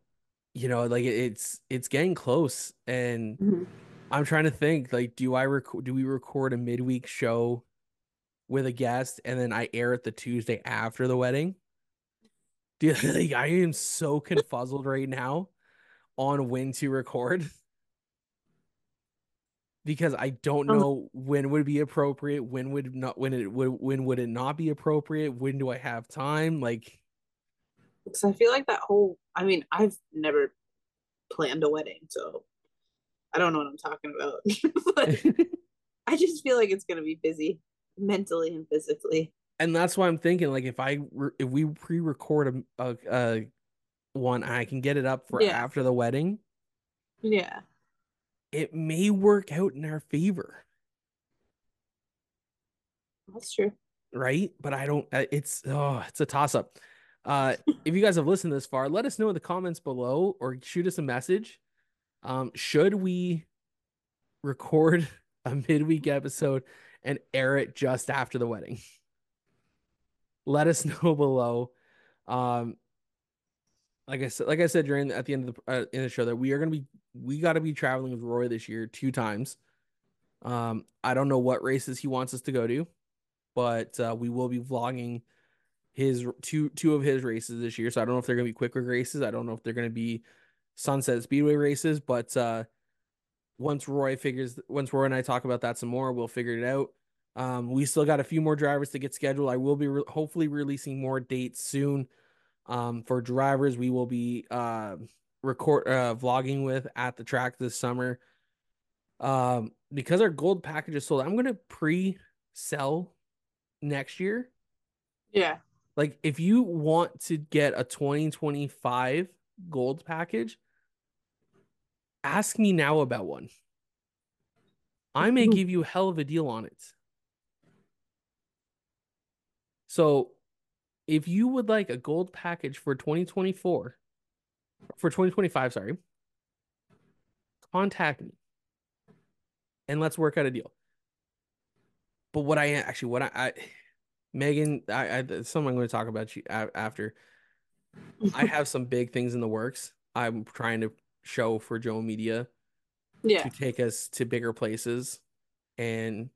you know, like it- it's it's getting close, and Mhm. I'm trying to think like, do I record? Do we record a midweek show with a guest, and then I air it the Tuesday after the wedding? (laughs) Dude, (laughs) like, I am so confuzzled right now on when to record because I don't Um, know when would be appropriate, when would not, when it would, when would it not be appropriate, when do I have time? Like, Because I feel like that whole, I mean, I've never planned a wedding, so I don't know what I'm talking about. (laughs) but (laughs) I just feel like it's going to be busy mentally and physically. and that's why I'm thinking like if I re- if we pre-record a, a, a one, I can get it up for Yeah. after the wedding. Yeah. It may work out in our favor, That's true. right? But I don't. uh, It's oh, it's a toss up. Uh, if you guys have listened this far, let us know in the comments below or shoot us a message. Um, should we record (laughs) a midweek episode and air it just after the wedding? Let us (laughs) know below. Um, like I said, like I said during at the end of the uh, in the show that we are gonna be we got to be traveling with Roy this year two times. Um, I don't know what races he wants us to go to, but uh, we will be vlogging his two two of his races this year. So I don't know if they're gonna be quicker races. I don't know if they're gonna be Sunset Speedway races, but uh, once Roy figures, once Roy and I talk about that some more, we'll figure it out. Um, we still got a few more drivers to get scheduled. I will be re- hopefully releasing more dates soon Um, for drivers, we will be uh, record uh, vlogging with at the track this summer. Um, because our gold package is sold, I'm gonna pre-sell next year. Yeah. Like if you want to get a 2025 gold package, ask me now about one. I may (laughs) give you a hell of a deal on it. So if you would like a gold package for 2024 for 2025, sorry, contact me and let's work out a deal. But what I actually, what I, I Megan, I, I something I'm going to talk about you after. I (laughs) have some big things in the works. I'm trying to show for Joe Media Yeah. to take us to bigger places and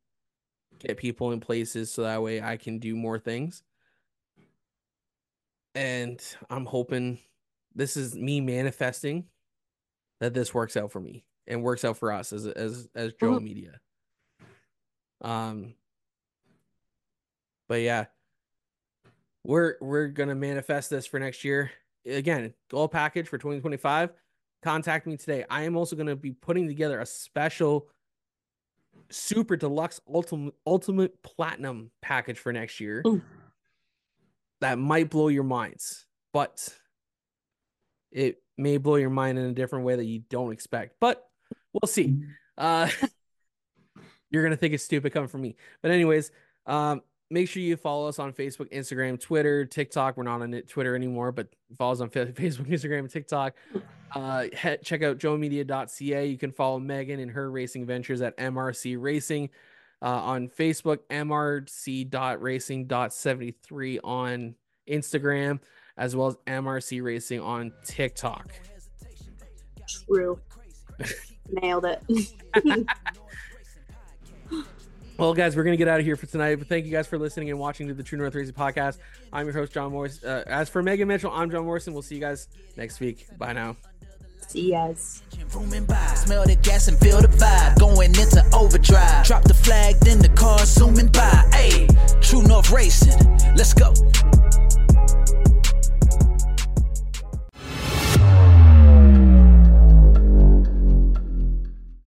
get people in places so that way I can do more things. And I'm hoping this is me manifesting that this works out for me and works out for us as as as Joe Mhm. Media. Um but yeah, we're we're gonna manifest this for next year. Again, goal package for 2025. Contact me today. I am also gonna be putting together a special super deluxe ultimate ultimate platinum package for next year. Ooh. That might blow your minds, but it may blow your mind in a different way that you don't expect. But we'll see. Uh (laughs) you're gonna think it's stupid coming from me. But anyways, um, make sure you follow us on Facebook, Instagram, Twitter, TikTok. We're not on Twitter anymore, but follow us on (laughs) Facebook, Instagram, and TikTok. Uh, check out joemedia.ca. You can follow Megan and her racing ventures at MRC Racing. Uh, on Facebook, mrc.racing.73 on Instagram, as well as MRC Racing on TikTok. True. (laughs) Nailed it. (laughs) Well, guys, we're gonna get out of here for tonight. But thank you guys for listening and watching to the True North Racing podcast. I'm your host, Jon Morris. Uh, as for Megan Mitchell, I'm Jon Morrison. We'll see you guys next week. Bye now. See. Smell the gas and feel the vibe. Going into overdrive. Drop the flag, then the car zooming by. Hey, True North Racing. Let's go.